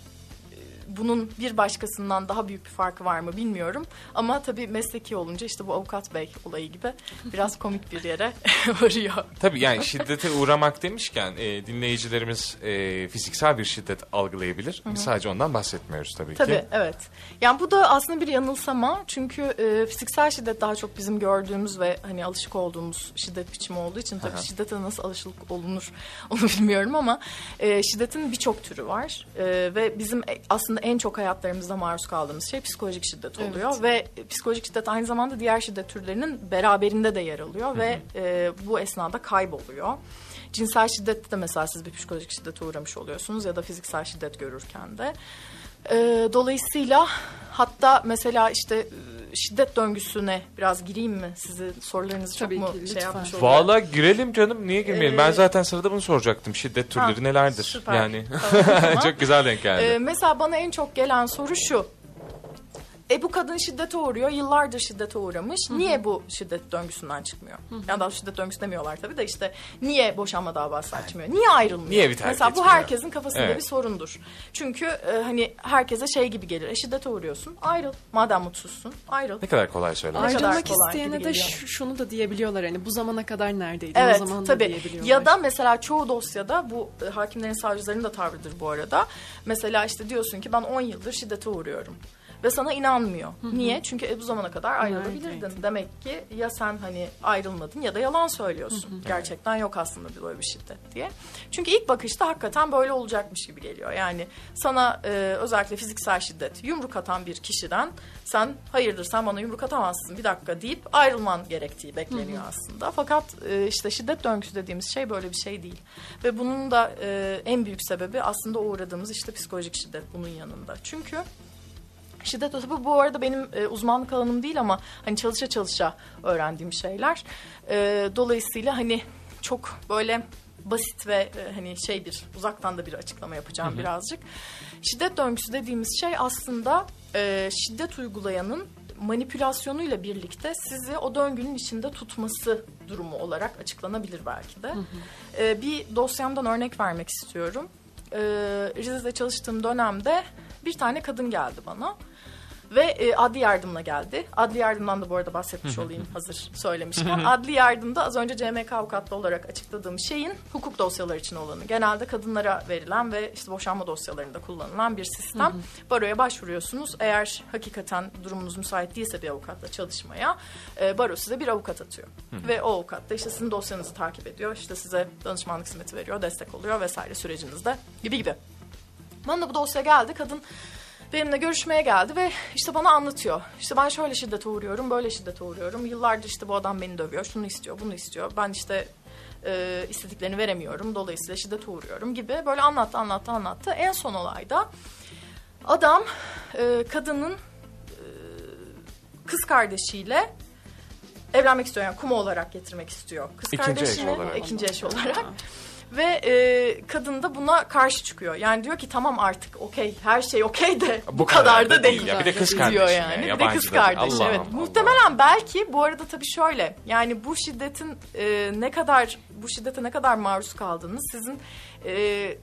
bunun bir başkasından daha büyük bir farkı var mı bilmiyorum. Ama tabii mesleki olunca işte bu avukat bey olayı gibi biraz komik bir yere varıyor. Tabii yani şiddete uğramak demişken e, dinleyicilerimiz e, fiziksel bir şiddet algılayabilir. Biz sadece ondan bahsetmiyoruz tabii, Tabii ki. evet. Yani bu da aslında bir yanılsama. Çünkü e, fiziksel şiddet daha çok bizim gördüğümüz ve hani alışık olduğumuz şiddet biçimi olduğu için tabii Aha. şiddete nasıl alışılık olunur onu bilmiyorum ama e, şiddetin birçok türü var. E, ve bizim e- aslında en çok hayatlarımızda maruz kaldığımız şey psikolojik şiddet Evet. oluyor ve psikolojik şiddet aynı zamanda diğer şiddet türlerinin beraberinde de yer alıyor ve e, bu esnada kayboluyor. Cinsel şiddette de mesela siz bir psikolojik şiddete uğramış oluyorsunuz ya da fiziksel şiddet görürken de. E, dolayısıyla hatta mesela işte e, şiddet döngüsüne biraz gireyim mi? Sizi sorularınızı çok Tabii mu ki, şey lütfen. yapmış oluyor? Valla girelim canım. Niye girmeyelim? Ee, ben zaten sırada bunu soracaktım. Şiddet türleri Ha, nelerdir? süper. Yani Tamam, çok güzel denk geldi. Ee, mesela bana en çok gelen soru şu. E bu kadın şiddete uğruyor, yıllardır şiddete uğramış. Niye bu şiddet döngüsünden çıkmıyor? Yani daha şiddet döngüsü demiyorlar tabii de işte niye boşanma davası açmıyor? Niye ayrılmıyor? Niye bir Mesela bu etmiyor? herkesin kafasında Evet. bir sorundur. Çünkü e, hani herkese şey gibi gelir. E şiddete uğruyorsun, ayrıl. Madem mutsuzsun, ayrıl. ne kadar kolay söylemek. Ayrılmak kolay isteyene de geliyor. şu- şunu da diyebiliyorlar hani bu zamana kadar neredeydi o Evet zaman da tabii. diyebiliyorlar. Ya da mesela çoğu dosyada bu e, hakimlerin savcıların da tavrıdır bu arada. Mesela işte diyorsun ki ben 10 yıldır şiddete uğruyorum. Ve sana inanmıyor. Niye? Çünkü e, bu zamana kadar ayrılabilirdin. evet. Demek ki ya sen hani ayrılmadın ya da yalan söylüyorsun. Gerçekten yok aslında böyle bir şiddet diye. Çünkü ilk bakışta hakikaten böyle olacakmış gibi geliyor. Yani sana e, özellikle fiziksel şiddet yumruk atan bir kişiden sen hayırdır sen bana yumruk atamazsın bir dakika deyip ayrılman gerektiği bekleniyor aslında. Fakat e, işte şiddet döngüsü dediğimiz şey böyle bir şey değil. Ve bunun da e, en büyük sebebi aslında uğradığımız işte psikolojik şiddet bunun yanında. Çünkü Şiddet tabii bu arada benim e, uzmanlık alanım değil ama hani çalışa çalışa öğrendiğim şeyler. E, dolayısıyla hani çok böyle basit ve e, hani şey bir uzaktan da bir açıklama yapacağım birazcık. Şiddet döngüsü dediğimiz şey aslında e, şiddet uygulayanın manipülasyonuyla birlikte sizi o döngünün içinde tutması durumu olarak açıklanabilir belki de. E, bir dosyamdan örnek vermek istiyorum. E, Rize'de çalıştığım dönemde bir tane kadın geldi bana. Ve e, adli yardımla geldi. Adli yardımdan da bu arada bahsetmiş olayım hazır söylemişken. adli yardımda az önce CMK avukatlı olarak açıkladığım şeyin hukuk dosyaları için olanı. Genelde kadınlara verilen ve işte boşanma dosyalarında kullanılan bir sistem. Baroya başvuruyorsunuz. Eğer hakikaten durumunuz müsait değilse bir avukatla çalışmaya e, baro size bir avukat atıyor. Ve o avukat da işte sizin dosyanızı takip ediyor. İşte size danışmanlık hizmeti veriyor, destek oluyor vesaire sürecinizde gibi gibi. Bana da bu dosya geldi. Kadın benimle görüşmeye geldi ve işte bana anlatıyor. İşte ben şöyle şiddete uğruyorum, böyle şiddete uğruyorum. Yıllardır işte bu adam beni dövüyor, şunu istiyor, bunu istiyor. Ben işte e, istediklerini veremiyorum, dolayısıyla şiddete uğruyorum gibi böyle anlattı, anlattı, anlattı. En son olayda adam e, kadının e, kız kardeşiyle evlenmek istiyor. Yani kuma olarak getirmek istiyor. Kız İkinci eş kardeşini olarak. ikinci eş olarak. Ve e, kadın da buna karşı çıkıyor. Yani diyor ki tamam artık okey her şey okey de bu, kadar, da değil. Ya bir de kız diyor kardeşine, yani. Bir de kız kardeş evet. Allah'ım. Muhtemelen belki bu arada tabii şöyle. Yani bu şiddetin e, ne kadar bu şiddete ne kadar maruz kaldığınız sizin e,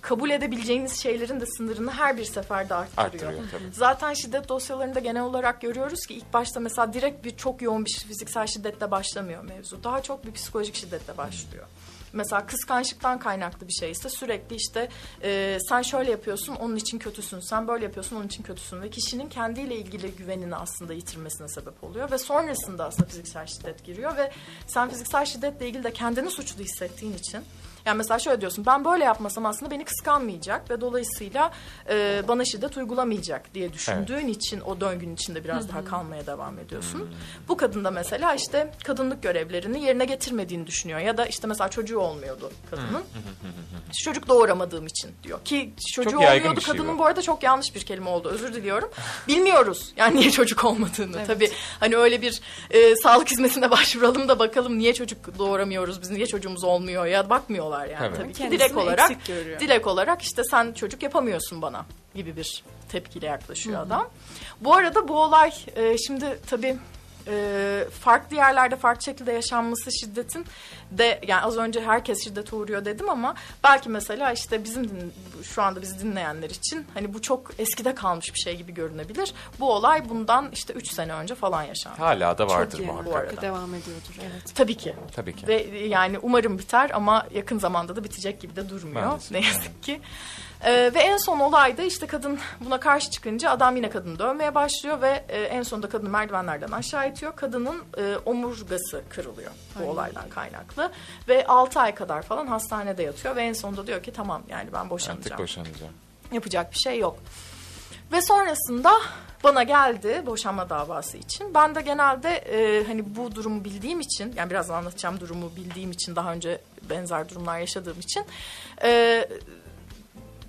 kabul edebileceğiniz şeylerin de sınırını her bir seferde arttırıyor. Arttırıyor tabii. Zaten şiddet dosyalarında genel olarak görüyoruz ki ilk başta mesela direkt bir çok yoğun bir fiziksel şiddetle başlamıyor mevzu. Daha çok bir psikolojik şiddetle başlıyor. Mesela kıskançlıktan kaynaklı bir şeyse sürekli işte e, sen şöyle yapıyorsun onun için kötüsün, sen böyle yapıyorsun onun için kötüsün. Ve kişinin kendiyle ilgili güvenini aslında yitirmesine sebep oluyor. Ve sonrasında aslında fiziksel şiddet giriyor. Ve sen fiziksel şiddetle ilgili de kendini suçlu hissettiğin için yani mesela şöyle diyorsun ben böyle yapmasam aslında beni kıskanmayacak ve dolayısıyla e, bana şiddet uygulamayacak diye düşündüğün için o döngünün içinde biraz daha kalmaya devam ediyorsun. Bu kadın da mesela işte kadınlık görevlerini yerine getirmediğini düşünüyor ya da işte mesela çocuğu olmuyordu kadının. Çocuk doğuramadığım için diyor ki çocuğu Çok olmuyordu şey kadının bu. bu arada çok yanlış bir kelime oldu özür diliyorum. Bilmiyoruz yani niye çocuk olmadığını tabii hani öyle bir e, sağlık hizmetine başvuralım da bakalım niye çocuk doğuramıyoruz biz niye çocuğumuz olmuyor ya bakmıyorlar yani Tabii. tabii ki direkt olarak direkt olarak işte sen çocuk yapamıyorsun bana gibi bir tepkiyle yaklaşıyor adam. Bu arada bu olay e, şimdi tabii e, farklı yerlerde farklı şekilde yaşanması şiddetin de yani az önce herkes şiddete uğruyor dedim ama belki mesela işte bizim din- şu anda bizi dinleyenler için hani bu çok eskide kalmış bir şey gibi görünebilir. Bu olay bundan işte 3 sene önce falan yaşandı. Hala da vardır Çok muhakkak. bu arada. Devam ediyordur evet. Tabii ki. Tabii ki. Ve yani umarım biter ama yakın zamanda da bitecek gibi de durmuyor Maalesef, ne yazık ki. Ee, ve en son olayda işte kadın buna karşı çıkınca adam yine kadını dövmeye başlıyor ve e, en sonunda kadını merdivenlerden aşağı itiyor. Kadının e, omurgası kırılıyor bu olaydan kaynaklı ve 6 ay kadar falan hastanede yatıyor ve en sonunda diyor ki tamam yani ben Artık boşanacağım. boşanacağım. Yapacak bir şey yok. Ve sonrasında bana geldi boşanma davası için. Ben de genelde e, hani bu durumu bildiğim için yani birazdan anlatacağım durumu bildiğim için daha önce benzer durumlar yaşadığım için e,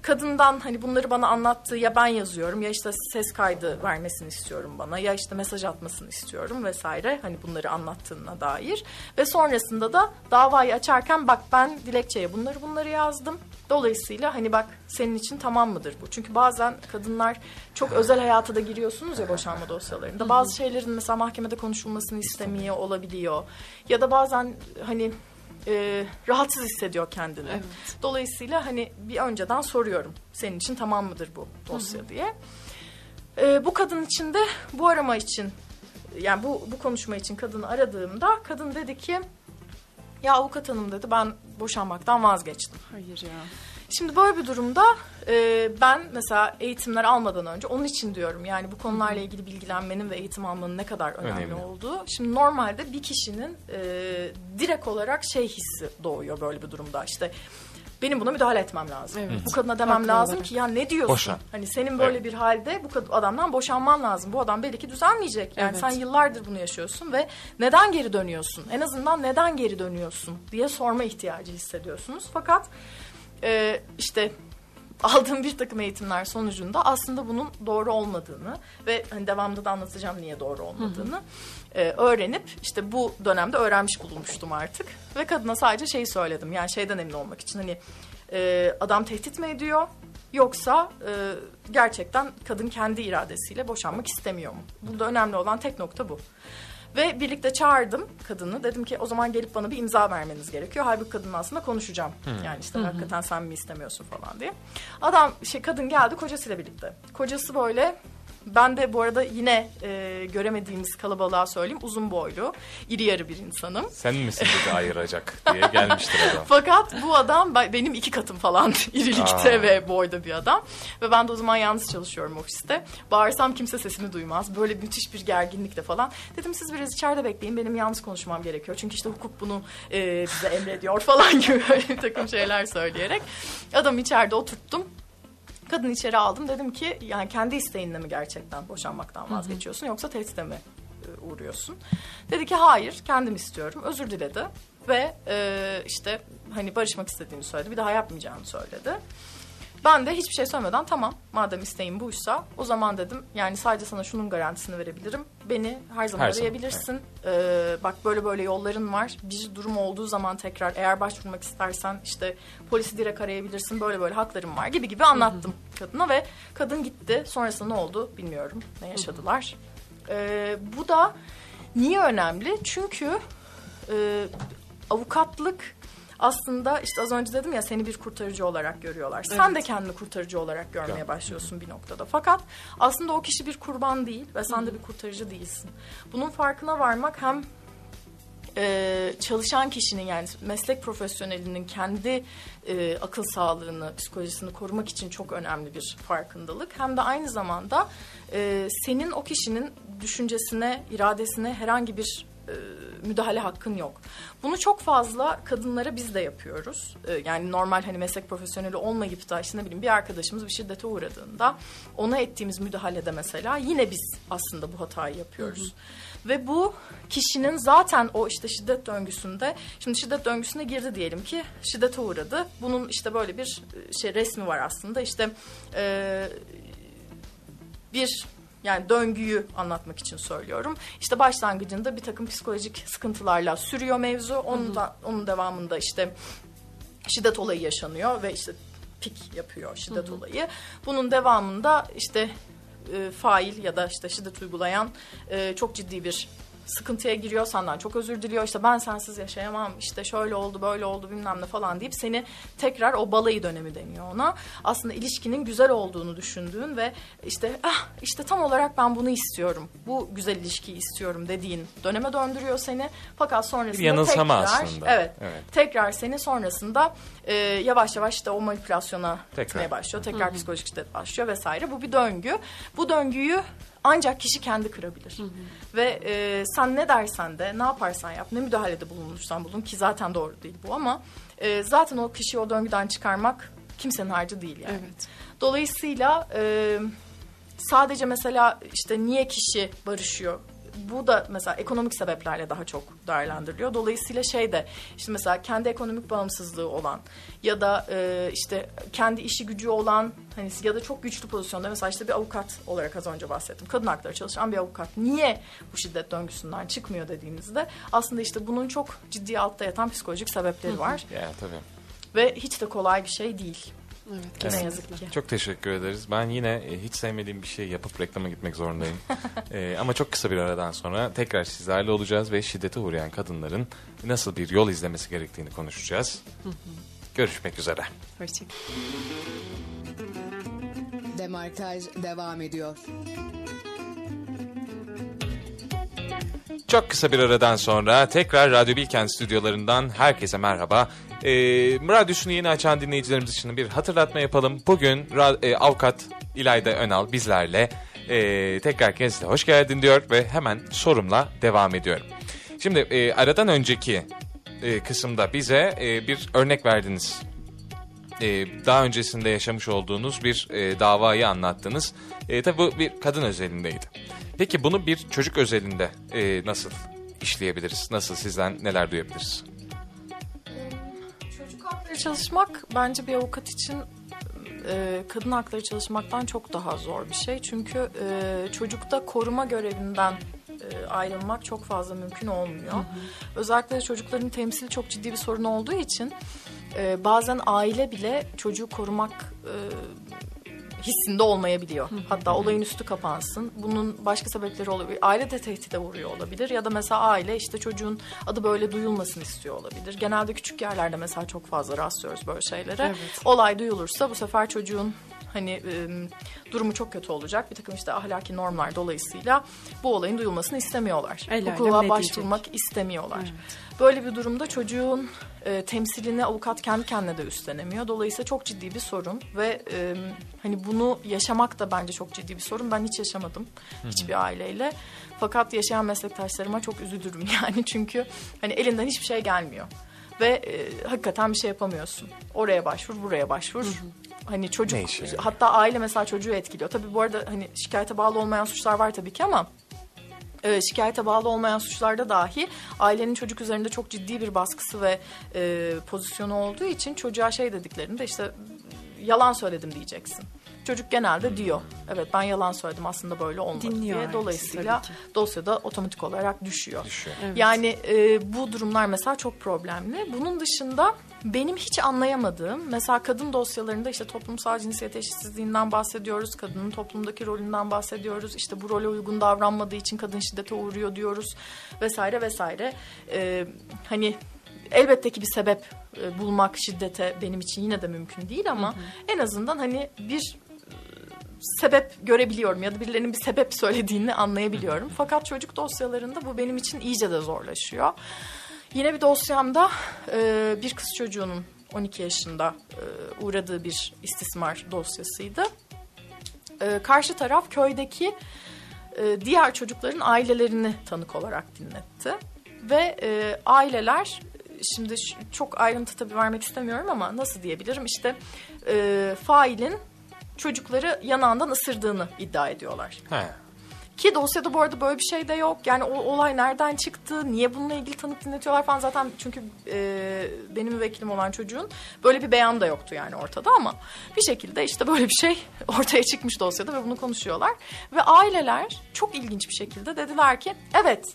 kadından hani bunları bana anlattığı ya ben yazıyorum ya işte ses kaydı vermesini istiyorum bana ya işte mesaj atmasını istiyorum vesaire hani bunları anlattığına dair. Ve sonrasında da davayı açarken bak ben dilekçeye bunları bunları yazdım. Dolayısıyla hani bak senin için tamam mıdır bu? Çünkü bazen kadınlar çok özel hayata da giriyorsunuz ya boşanma dosyalarında. Bazı şeylerin mesela mahkemede konuşulmasını istemiyor olabiliyor. Ya da bazen hani e, rahatsız hissediyor kendini. Evet. Dolayısıyla hani bir önceden soruyorum senin için tamam mıdır bu dosya diye. E, bu kadın için de bu arama için yani bu bu konuşma için kadını aradığımda kadın dedi ki ya avukat hanım dedi ben boşanmaktan vazgeçtim. Hayır ya. Şimdi böyle bir durumda e, ben mesela eğitimler almadan önce onun için diyorum yani bu konularla ilgili bilgilenmenin ve eğitim almanın ne kadar önemli, Önemli. olduğu. Şimdi normalde bir kişinin e, direkt olarak şey hissi doğuyor böyle bir durumda işte benim buna müdahale etmem lazım. Evet. Bu kadına demem Haklı lazım olarak. ki ya ne diyorsun? Boşan. Hani senin böyle Evet. bir halde bu adamdan boşanman lazım. Bu adam belli ki düzelmeyecek. Yani Evet. sen yıllardır bunu yaşıyorsun ve neden geri dönüyorsun? En azından neden geri dönüyorsun diye sorma ihtiyacı hissediyorsunuz. Fakat e, işte aldığım bir takım eğitimler sonucunda aslında bunun doğru olmadığını ve hani devamında da anlatacağım niye doğru olmadığını e, öğrenip işte bu dönemde öğrenmiş bulunmuştum artık ve kadına sadece şeyi söyledim yani şeyden emin olmak için hani e, adam tehdit mi ediyor yoksa e, gerçekten kadın kendi iradesiyle boşanmak istemiyor mu? Burada önemli olan tek nokta bu. Ve birlikte çağırdım kadını. Dedim ki o zaman gelip bana bir imza vermeniz gerekiyor. Halbuki kadınla aslında konuşacağım. Yani işte hakikaten sen mi istemiyorsun falan diye. Adam şey kadın geldi kocasıyla birlikte. Kocası böyle ben de bu arada yine e, göremediğimiz kalabalığa söyleyeyim uzun boylu, iri yarı bir insanım. Sen misin dedi ayıracak diye gelmiştir adam. Fakat bu adam be- benim iki katım falan irilikte Aa. ve boyda bir adam. Ve ben de o zaman yalnız çalışıyorum ofiste. Bağırsam kimse sesimi duymaz. Böyle müthiş bir gerginlikle falan. Dedim siz biraz içeride bekleyin benim yalnız konuşmam gerekiyor. Çünkü işte hukuk bunu e, bize emrediyor falan gibi böyle bir takım şeyler söyleyerek. Adamı içeride oturttum. Kadın içeri aldım. Dedim ki yani kendi isteğinle mi gerçekten boşanmaktan vazgeçiyorsun yoksa tehdide mi e, uğruyorsun? Dedi ki hayır kendim istiyorum. Özür diledi ve e, işte hani barışmak istediğini söyledi. Bir daha yapmayacağını söyledi. Ben de hiçbir şey söylemeden tamam madem isteğin buysa o zaman dedim yani sadece sana şunun garantisini verebilirim. Beni her zaman Her zaman, arayabilirsin. Ee, bak böyle böyle yolların var. Bir durum olduğu zaman tekrar eğer başvurmak istersen işte polisi direkt arayabilirsin. Böyle böyle haklarım var gibi gibi anlattım kadına ve kadın gitti. Sonrasında ne oldu bilmiyorum. Ne yaşadılar. Ee, bu da niye önemli? Çünkü e, avukatlık aslında işte az önce dedim ya seni bir kurtarıcı olarak görüyorlar. Sen de kendini kurtarıcı olarak görmeye başlıyorsun bir noktada. Fakat aslında o kişi bir kurban değil ve sen de bir kurtarıcı değilsin. Bunun farkına varmak hem e, çalışan kişinin yani meslek profesyonelinin kendi e, akıl sağlığını, psikolojisini korumak için çok önemli bir farkındalık. Hem de aynı zamanda e, senin o kişinin düşüncesine, iradesine herhangi bir müdahale hakkın yok. Bunu çok fazla kadınlara biz de yapıyoruz. E, yani normal hani meslek profesyoneli olmayıp da işte ne bileyim bir arkadaşımız bir şiddete uğradığında ona ettiğimiz müdahalede mesela yine biz aslında bu hatayı yapıyoruz. Ve bu kişinin zaten o işte şiddet döngüsünde, şimdi şiddet döngüsüne girdi diyelim ki şiddete uğradı. Bunun işte böyle bir e, şey resmi var aslında işte e, bir yani döngüyü anlatmak için söylüyorum. İşte başlangıcında bir takım psikolojik sıkıntılarla sürüyor mevzu. Onun da onun devamında işte şiddet olayı yaşanıyor ve işte pik yapıyor şiddet olayı. Bunun devamında işte e, fail ya da işte şiddet uygulayan e, çok ciddi bir sıkıntıya giriyor senden çok özür diliyor işte ben sensiz yaşayamam işte şöyle oldu böyle oldu bilmem ne falan deyip seni tekrar o balayı dönemi deniyor ona aslında ilişkinin güzel olduğunu düşündüğün ve işte ah işte tam olarak ben bunu istiyorum bu güzel ilişkiyi istiyorum dediğin döneme döndürüyor seni fakat sonrasında yanılsama tekrar aslında. evet, Evet. tekrar seni sonrasında e, yavaş yavaş işte o manipülasyona Tekrar. gitmeye başlıyor. Tekrar psikolojik şiddet başlıyor vesaire. Bu bir döngü. Bu döngüyü ancak kişi kendi kırabilir. Ve e, sen ne dersen de ne yaparsan yap ne müdahalede bulunursan bulun ki zaten doğru değil bu ama e, zaten o kişiyi o döngüden çıkarmak kimsenin harcı değil yani. Evet. Dolayısıyla e, sadece mesela işte niye kişi barışıyor? Bu da mesela ekonomik sebeplerle daha çok değerlendiriliyor. Dolayısıyla şey de işte mesela kendi ekonomik bağımsızlığı olan ya da e, işte kendi işi gücü olan hani ya da çok güçlü pozisyonda mesela işte bir avukat olarak az önce bahsettim. Kadın hakları çalışan bir avukat niye bu şiddet döngüsünden çıkmıyor dediğimizde aslında işte bunun çok ciddi altta yatan psikolojik sebepleri var Ya tabii. ve hiç de kolay bir şey değil. Evet, Ne kesinlikle. yazık ki. Çok teşekkür ederiz. Ben yine e, hiç sevmediğim bir şey yapıp reklama gitmek zorundayım. E, ama çok kısa bir aradan sonra tekrar sizlerle olacağız ve şiddete uğrayan kadınların nasıl bir yol izlemesi gerektiğini konuşacağız. Görüşmek üzere. Hoşçakalın. Demarkaj devam ediyor. Çok kısa bir aradan sonra tekrar Radyo Bilkent stüdyolarından herkese merhaba. Ee, radyosunu yeni açan dinleyicilerimiz için bir hatırlatma yapalım. Bugün e, avukat İlayda Önal bizlerle e, tekrar kendisine hoş geldin diyor ve hemen sorumla devam ediyorum. Şimdi e, aradan önceki e, kısımda bize e, bir örnek verdiniz. E, daha öncesinde yaşamış olduğunuz bir e, davayı anlattınız. E, tabii bu bir kadın özelindeydi. Peki bunu bir çocuk özelinde e, nasıl işleyebiliriz? Nasıl sizden neler duyabiliriz? Çocuk hakları çalışmak bence bir avukat için e, kadın hakları çalışmaktan çok daha zor bir şey. Çünkü e, çocukta koruma görevinden e, ayrılmak çok fazla mümkün olmuyor. Özellikle de çocukların temsili çok ciddi bir sorun olduğu için e, bazen aile bile çocuğu korumak e, hissinde olmayabiliyor. Hatta olayın üstü kapansın. Bunun başka sebepleri olabilir. Aile de tehdide vuruyor olabilir. Ya da mesela aile işte çocuğun adı böyle duyulmasını istiyor olabilir. Genelde küçük yerlerde mesela çok fazla rastlıyoruz böyle şeylere. Evet. Olay duyulursa bu sefer çocuğun hani e, durumu çok kötü olacak. Bir takım işte ahlaki normlar dolayısıyla bu olayın duyulmasını istemiyorlar. El Hukuka başvurmak istemiyorlar. Böyle bir durumda çocuğun e, temsilini avukat kendi kendine de üstlenemiyor. Dolayısıyla çok ciddi bir sorun ve e, hani bunu yaşamak da bence çok ciddi bir sorun. Ben hiç yaşamadım hiçbir aileyle. Fakat yaşayan meslektaşlarıma çok üzülürüm yani çünkü hani elinden hiçbir şey gelmiyor ve e, hakikaten bir şey yapamıyorsun. Oraya başvur, buraya başvur. Hani çocuk Ne işe yarıyor? hatta aile mesela çocuğu etkiliyor. Tabii bu arada hani şikayete bağlı olmayan suçlar var tabii ki ama e, şikayete bağlı olmayan suçlarda dahi ailenin çocuk üzerinde çok ciddi bir baskısı ve e, pozisyonu olduğu için çocuğa şey dediklerinde işte yalan söyledim diyeceksin. Çocuk genelde diyor. Evet ben yalan söyledim aslında böyle olmadı Dinliyor diye. Dolayısıyla dosyada otomatik olarak düşüyor. Düşüyor. Evet. Yani e, bu durumlar mesela çok problemli. Bunun dışında benim hiç anlayamadığım mesela kadın dosyalarında işte toplumsal cinsiyet eşitsizliğinden bahsediyoruz. Kadının toplumdaki rolünden bahsediyoruz. İşte bu role uygun davranmadığı için kadın şiddete uğruyor diyoruz vesaire vesaire. E, hani elbette ki bir sebep e, bulmak şiddete benim için yine de mümkün değil ama en azından hani bir sebep görebiliyorum ya da birilerinin bir sebep söylediğini anlayabiliyorum. Fakat çocuk dosyalarında bu benim için iyice de zorlaşıyor. Yine bir dosyamda e, bir kız çocuğunun 12 yaşında e, uğradığı bir istismar dosyasıydı. E, karşı taraf köydeki e, diğer çocukların ailelerini tanık olarak dinletti. Ve e, aileler şimdi çok ayrıntı tabii vermek istemiyorum ama nasıl diyebilirim işte e, failin çocukları yanağından ısırdığını iddia ediyorlar. He. Ki dosyada bu arada böyle bir şey de yok. Yani o olay nereden çıktı, niye bununla ilgili tanık dinletiyorlar falan zaten çünkü e, benim müvekkilim olan çocuğun böyle bir beyan da yoktu yani ortada ama bir şekilde işte böyle bir şey ortaya çıkmış dosyada ve bunu konuşuyorlar. Ve aileler çok ilginç bir şekilde dediler ki evet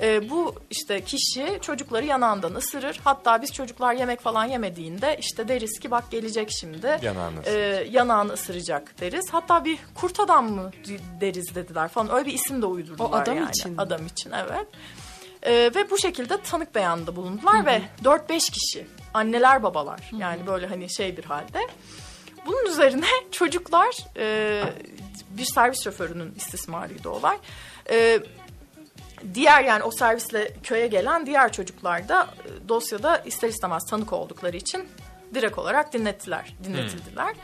e, bu işte kişi çocukları yanağından ısırır. Hatta biz çocuklar yemek falan yemediğinde işte deriz ki bak gelecek şimdi. Yanağını e, yanağını ısıracak deriz. Hatta bir kurt adam mı deriz dediler falan. Öyle bir isim de uydurdular O adam yani. için mi? Adam için evet. E, ve bu şekilde tanık beyanında bulundular ve 4-5 kişi anneler babalar yani böyle hani şey bir halde. Bunun üzerine çocuklar e, bir servis şoförünün istismarıydı olay. E, diğer yani o servisle köye gelen diğer çocuklar da e, dosyada ister istemez tanık oldukları için direkt olarak dinlettiler, dinletildiler.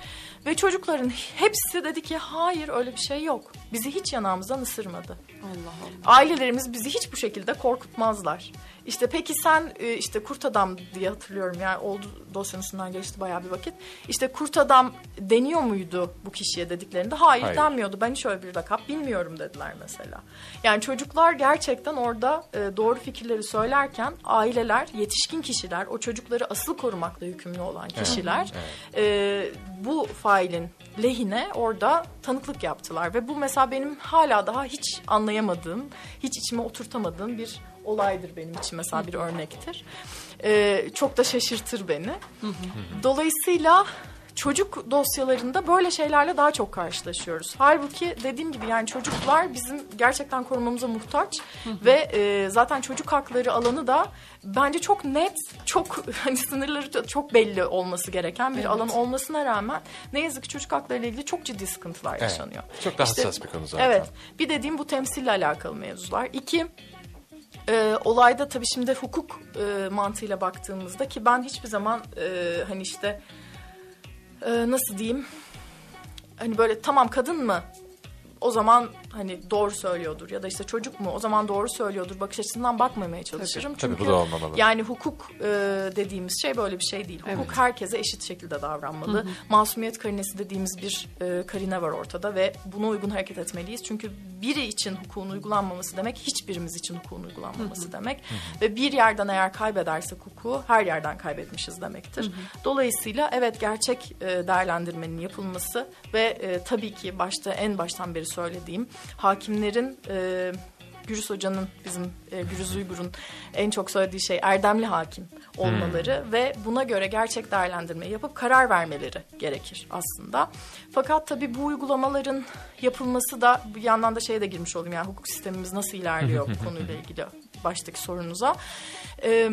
Ve çocukların hepsi dedi ki hayır öyle bir şey yok. Bizi hiç yanağımızdan ısırmadı. Allah Allah. Ailelerimiz bizi hiç bu şekilde korkutmazlar. İşte peki sen e, işte kurt adam diye hatırlıyorum yani oldu dosyanın üstünden geçti bayağı bir vakit. İşte kurt adam deniyor muydu bu kişiye dediklerinde hayır, Hayır. denmiyordu. Ben hiç öyle bir lakap bilmiyorum dediler mesela. Yani çocuklar gerçekten orada e, doğru fikirleri söylerken aileler, yetişkin kişiler, o çocukları asıl korumakla yükümlü olan kişiler e, bu failin lehine orada tanıklık yaptılar ve bu mesela benim hala daha hiç anlayamadığım, hiç içime oturtamadığım bir olaydır benim için mesela bir örnektir. E, çok da şaşırtır beni. Dolayısıyla çocuk dosyalarında böyle şeylerle daha çok karşılaşıyoruz. Halbuki dediğim gibi yani çocuklar bizim gerçekten korumamıza muhtaç ve e, zaten çocuk hakları alanı da bence çok net, çok hani sınırları çok belli olması gereken bir alan olmasına rağmen ne yazık ki çocuk hakları ile ilgili çok ciddi sıkıntılar Evet. yaşanıyor. Çok da İşte- hassas bir konu zaten. Evet. Bir dediğim bu temsille alakalı mevzular. İki, e, olayda tabii şimdi hukuk e, mantığıyla baktığımızda ki ben hiçbir zaman e, hani işte e, nasıl diyeyim hani böyle tamam kadın mı? O zaman hani doğru söylüyordur ya da işte çocuk mu o zaman doğru söylüyordur bakış açısından bakmamaya çalışırım. Tabii, bu Çünkü da olmamalı. yani hukuk e, dediğimiz şey böyle bir şey değil. Hukuk herkese eşit şekilde davranmalı. Masumiyet karinesi dediğimiz bir e, karine var ortada ve buna uygun hareket etmeliyiz. Çünkü biri için hukukun uygulanmaması demek hiçbirimiz için hukukun uygulanmaması demek. Ve bir yerden eğer kaybedersek hukuku her yerden kaybetmişiz demektir. Dolayısıyla evet gerçek e, değerlendirmenin yapılması ve e, tabii ki başta en baştan beri söylediğim hakimlerin e, Gürüz Hoca'nın bizim e, Gürüz Uygur'un en çok söylediği şey erdemli hakim olmaları ve buna göre gerçek değerlendirme yapıp karar vermeleri gerekir aslında. Fakat tabii bu uygulamaların yapılması da bir yandan da şeye de girmiş olayım yani hukuk sistemimiz nasıl ilerliyor bu konuyla ilgili baştaki sorunuza. Ee,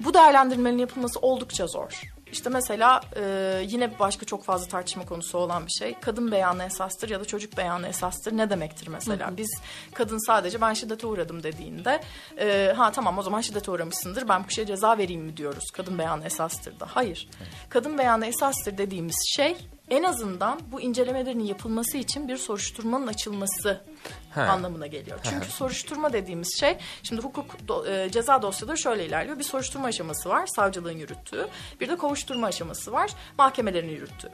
bu değerlendirmenin yapılması oldukça zor. İşte mesela e, yine başka çok fazla tartışma konusu olan bir şey. Kadın beyanı esastır ya da çocuk beyanı esastır ne demektir mesela? Biz kadın sadece ben şiddete uğradım dediğinde e, ha tamam o zaman şiddete uğramışsındır ben bu kişiye ceza vereyim mi diyoruz. Kadın beyanı esastır da. Hayır. Kadın beyanı esastır dediğimiz şey en azından bu incelemelerin yapılması için bir soruşturmanın açılması He. anlamına geliyor. Çünkü soruşturma dediğimiz şey şimdi hukuk do- e, ceza dosyaları şöyle ilerliyor. Bir soruşturma aşaması var savcılığın yürüttüğü. Bir de kovuşturma aşaması var mahkemelerin yürüttüğü.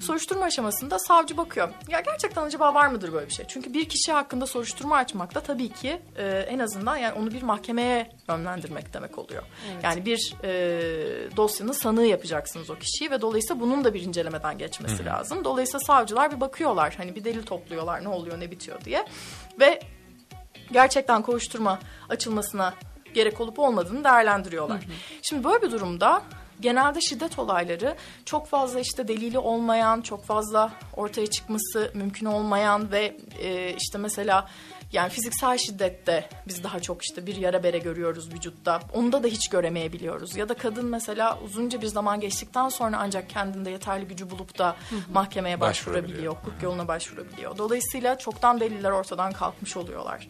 Soruşturma aşamasında savcı bakıyor. Ya gerçekten acaba var mıdır böyle bir şey? Çünkü bir kişi hakkında soruşturma açmak da tabii ki e, en azından yani onu bir mahkemeye yönlendirmek demek oluyor. Yani bir e, dosyanın sanığı yapacaksınız o kişiyi ve dolayısıyla bunun da bir incelemeden geçmesi lazım. Dolayısıyla savcılar bir bakıyorlar hani bir delil topluyorlar ne oluyor ne bitiyor diye ve gerçekten kovuşturma açılmasına gerek olup olmadığını değerlendiriyorlar. Şimdi böyle bir durumda genelde şiddet olayları çok fazla işte delili olmayan, çok fazla ortaya çıkması mümkün olmayan ve e, işte mesela yani fiziksel şiddette biz daha çok işte bir yara bere görüyoruz vücutta. Onda da hiç göremeyebiliyoruz. Ya da kadın mesela uzunca bir zaman geçtikten sonra ancak kendinde yeterli gücü bulup da mahkemeye Başvurabiliyor. hukuk yoluna başvurabiliyor. Dolayısıyla çoktan deliller ortadan kalkmış oluyorlar.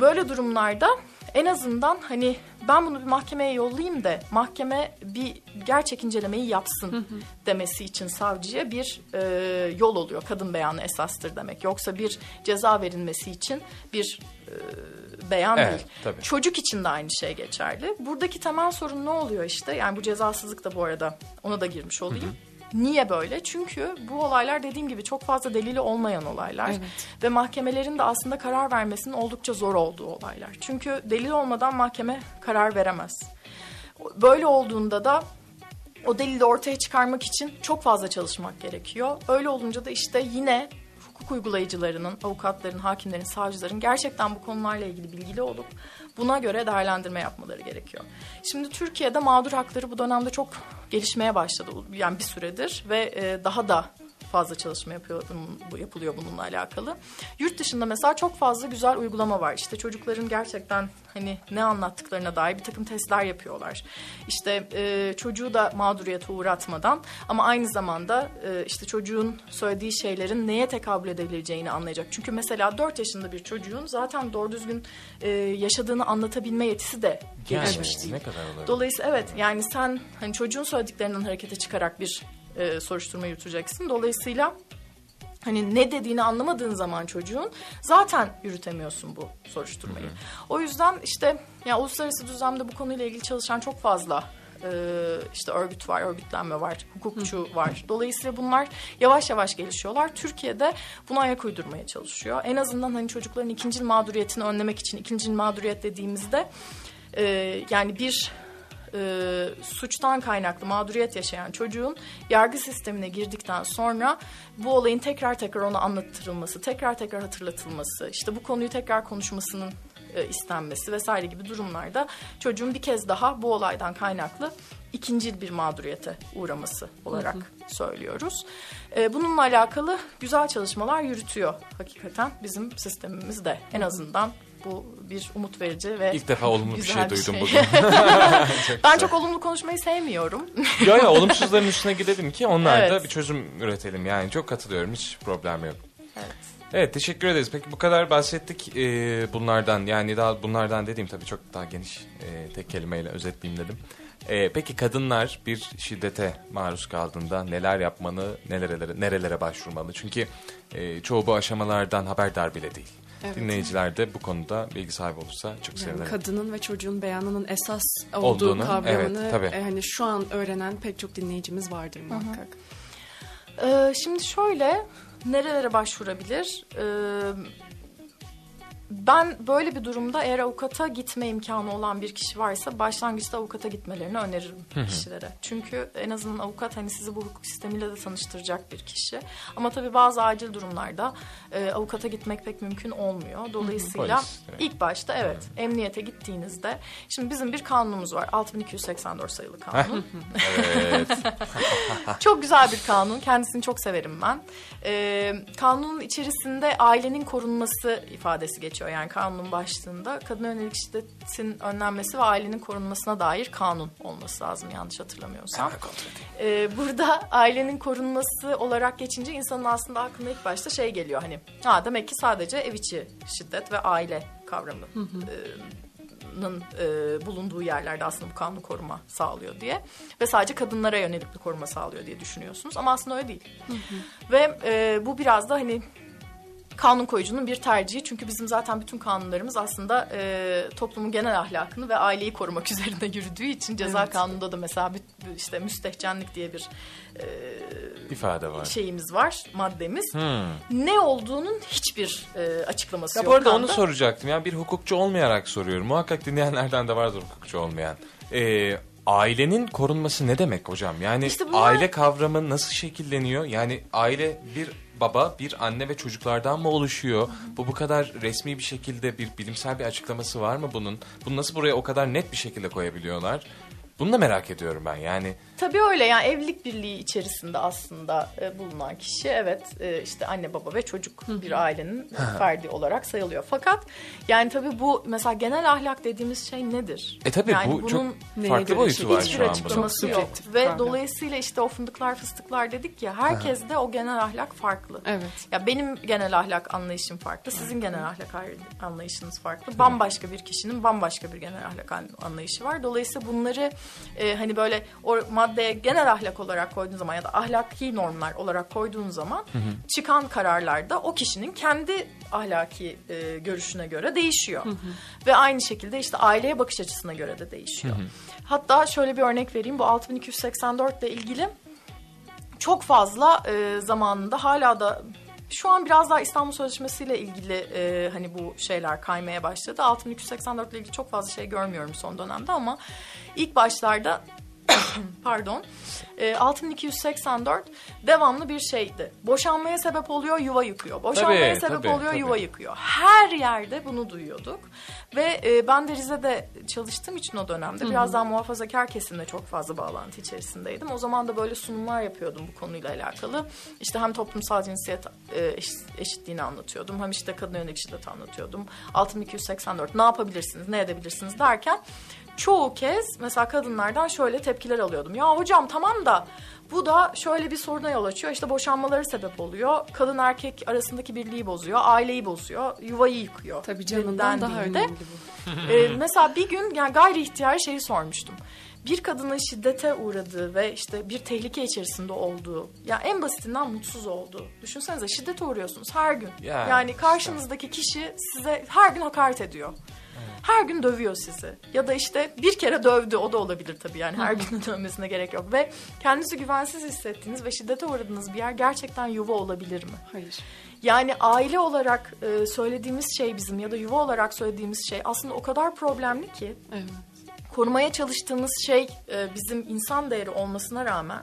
Böyle durumlarda en azından hani ben bunu bir mahkemeye yollayayım da mahkeme bir gerçek incelemeyi yapsın demesi için savcıya bir e, yol oluyor. Kadın beyanı esastır demek. Yoksa bir ceza verilmesi için bir e, beyan Evet, değil. tabii. Çocuk için de aynı şey geçerli. Buradaki temel sorun ne oluyor işte? Yani bu cezasızlık da bu arada ona da girmiş olayım. Niye böyle? Çünkü bu olaylar dediğim gibi çok fazla delili olmayan olaylar. Ve mahkemelerin de aslında karar vermesinin oldukça zor olduğu olaylar. Çünkü delil olmadan mahkeme karar veremez. Böyle olduğunda da o delili ortaya çıkarmak için çok fazla çalışmak gerekiyor. Öyle olunca da işte yine hukuk uygulayıcılarının, avukatların, hakimlerin, savcıların gerçekten bu konularla ilgili bilgili olup buna göre değerlendirme yapmaları gerekiyor. Şimdi Türkiye'de mağdur hakları bu dönemde çok gelişmeye başladı yani bir süredir ve e, daha da fazla çalışma yapıyor, yapılıyor bununla alakalı. Yurt dışında mesela çok fazla güzel uygulama var. İşte çocukların gerçekten hani ne anlattıklarına dair bir takım testler yapıyorlar. İşte e, çocuğu da mağduriyete uğratmadan ama aynı zamanda e, işte çocuğun söylediği şeylerin neye tekabül edebileceğini anlayacak. Çünkü mesela 4 yaşında bir çocuğun zaten doğru düzgün e, yaşadığını anlatabilme yetisi de gelişmiş değil. ne kadar olabilir? Dolayısıyla evet yani sen hani çocuğun söylediklerinden harekete çıkarak bir e, soruşturma yürüteceksin. Dolayısıyla hani ne dediğini anlamadığın zaman çocuğun zaten yürütemiyorsun bu soruşturmayı. O yüzden işte ya uluslararası düzlemde bu konuyla ilgili çalışan çok fazla e, işte örgüt var, örgütlenme var, hukukçu var. Dolayısıyla bunlar yavaş yavaş gelişiyorlar. Türkiye'de buna ayak uydurmaya çalışıyor. En azından hani çocukların ikinci mağduriyetini önlemek için ikinci mağduriyet dediğimizde e, yani bir e, suçtan kaynaklı mağduriyet yaşayan çocuğun yargı sistemine girdikten sonra bu olayın tekrar tekrar ona anlatılması, tekrar tekrar hatırlatılması, işte bu konuyu tekrar konuşmasının e, istenmesi vesaire gibi durumlarda çocuğun bir kez daha bu olaydan kaynaklı ikinci bir mağduriyete uğraması olarak söylüyoruz. E, bununla alakalı güzel çalışmalar yürütüyor hakikaten bizim sistemimizde. En azından bu bir umut verici ve İlk defa olumlu bir şey duydum şey. bugün. ben çok olumlu konuşmayı sevmiyorum. ya ya olumsuzların üstüne gidelim ki onlarla Evet. bir çözüm üretelim. Yani çok katılıyorum hiç problem yok. Evet. Evet teşekkür ederiz. Peki bu kadar bahsettik e, bunlardan. Yani daha bunlardan dediğim tabii çok daha geniş e, tek kelimeyle özetleyeyim dedim. E, peki kadınlar bir şiddete maruz kaldığında neler yapmalı, nerelere, nerelere başvurmalı? Çünkü e, çoğu bu aşamalardan haberdar bile değil. Evet. Dinleyiciler de bu konuda bilgi sahibi olursa çok Yani sevinirim. kadının ve çocuğun beyanının esas olduğu Olduğunu, kavramını evet, tabii. e, hani şu an öğrenen pek çok dinleyicimiz vardır muhakkak. Ee, şimdi şöyle nerelere başvurabilir? Ee, ben böyle bir durumda eğer avukata gitme imkanı olan bir kişi varsa başlangıçta avukata gitmelerini öneririm kişilere. Çünkü en azından avukat hani sizi bu hukuk sistemiyle de tanıştıracak bir kişi. Ama tabii bazı acil durumlarda e, avukata gitmek pek mümkün olmuyor. Dolayısıyla Polis, ilk başta evet emniyete gittiğinizde şimdi bizim bir kanunumuz var 6284 sayılı kanun. Evet. Çok güzel bir kanun. Kendisini çok severim ben. Ee, kanunun içerisinde ailenin korunması ifadesi geçiyor. Yani kanunun başlığında kadın yönelik şiddetin önlenmesi ve ailenin korunmasına dair kanun olması lazım yanlış hatırlamıyorsam. Ee, burada ailenin korunması olarak geçince insanın aslında aklına ilk başta şey geliyor hani ha demek ki sadece ev içi şiddet ve aile kavramı e, bulunduğu yerlerde aslında bu kanun koruma sağlıyor diye. Ve sadece kadınlara yönelik bir koruma sağlıyor diye düşünüyorsunuz. Ama aslında öyle değil. Ve e, bu biraz da hani kanun koyucunun bir tercihi çünkü bizim zaten bütün kanunlarımız aslında e, toplumun genel ahlakını ve aileyi korumak üzerine yürüdüğü için ceza Evet. kanununda da mesela bir, bir işte müstehcenlik diye bir İfade var. şeyimiz var maddemiz. Hmm. Ne olduğunun hiçbir e, açıklaması Ya yok. bu arada onu kanda. soracaktım. Yani bir hukukçu olmayarak soruyorum. Muhakkak dinleyenlerden de vardır hukukçu olmayan. Ee, ailenin korunması ne demek hocam? Yani İşte bunlar- aile kavramı nasıl şekilleniyor? Yani aile bir baba, bir anne ve çocuklardan mı oluşuyor? Bu bu kadar resmi bir şekilde bir bilimsel bir açıklaması var mı bunun? Bunu nasıl buraya o kadar net bir şekilde koyabiliyorlar? Bunu da merak ediyorum ben. Yani Tabii öyle yani evlilik birliği içerisinde aslında e, bulunan kişi evet e, işte anne baba ve çocuk bir ailenin ferdi olarak sayılıyor. Fakat yani tabii bu mesela genel ahlak dediğimiz şey nedir? e tabii yani bu bunun çok farklı boyutu var hiçbir şu an bunun. açıklaması Çok yok. Ve kavram. dolayısıyla işte o fındıklar fıstıklar dedik ya herkes de o genel ahlak farklı. Evet. Ya benim genel ahlak anlayışım farklı, sizin genel ahlak anlayışınız farklı. Bambaşka bir kişinin bambaşka bir genel ahlak an- anlayışı var. Dolayısıyla bunları e, hani böyle o maddeye genel ahlak olarak koyduğun zaman ya da ahlaki normlar olarak koyduğun zaman çıkan kararlarda o kişinin kendi ahlaki e, görüşüne göre değişiyor. Ve aynı şekilde işte aileye bakış açısına göre de değişiyor. Hatta şöyle bir örnek vereyim. Bu 6284 ile ilgili çok fazla e, zamanında hala da şu an biraz daha İstanbul Sözleşmesi ile ilgili e, hani bu şeyler kaymaya başladı. 6284 ile ilgili çok fazla şey görmüyorum son dönemde ama ilk başlarda pardon e, 6284 devamlı bir şeydi. Boşanmaya sebep oluyor, yuva yıkıyor. Boşanmaya Tabii, sebep tabii, oluyor, tabii. yuva yıkıyor. Her yerde bunu duyuyorduk. Ve e, ben de Rize'de çalıştığım için o dönemde biraz daha muhafazakar kesimle çok fazla bağlantı içerisindeydim. O zaman da böyle sunumlar yapıyordum bu konuyla alakalı. İşte hem toplumsal cinsiyet e, eş- eşitliğini anlatıyordum. Hem işte kadın yönelik şiddeti anlatıyordum. 6284 ne yapabilirsiniz, ne edebilirsiniz derken çoğu kez mesela kadınlardan şöyle tepkiler alıyordum. Ya hocam tamam da bu da şöyle bir soruna yol açıyor. İşte boşanmaları sebep oluyor. Kadın erkek arasındaki birliği bozuyor. Aileyi bozuyor. Yuvayı yıkıyor. Tabii canından daha önemli bu. e, mesela bir gün yani gayri ihtiyari şeyi sormuştum. Bir kadının şiddete uğradığı ve işte bir tehlike içerisinde olduğu, ya en basitinden mutsuz olduğu. Düşünsenize şiddete uğruyorsunuz her gün. Ya, yani karşınızdaki kişi size her gün hakaret ediyor. Her gün dövüyor sizi. Ya da işte bir kere dövdü o da olabilir tabii yani her gün dövmesine gerek yok. Ve kendinizi güvensiz hissettiğiniz ve şiddete uğradığınız bir yer gerçekten yuva olabilir mi? Hayır. Yani aile olarak e, söylediğimiz şey bizim ya da yuva olarak söylediğimiz şey aslında o kadar problemli ki Evet. korumaya çalıştığımız şey e, bizim insan değeri olmasına rağmen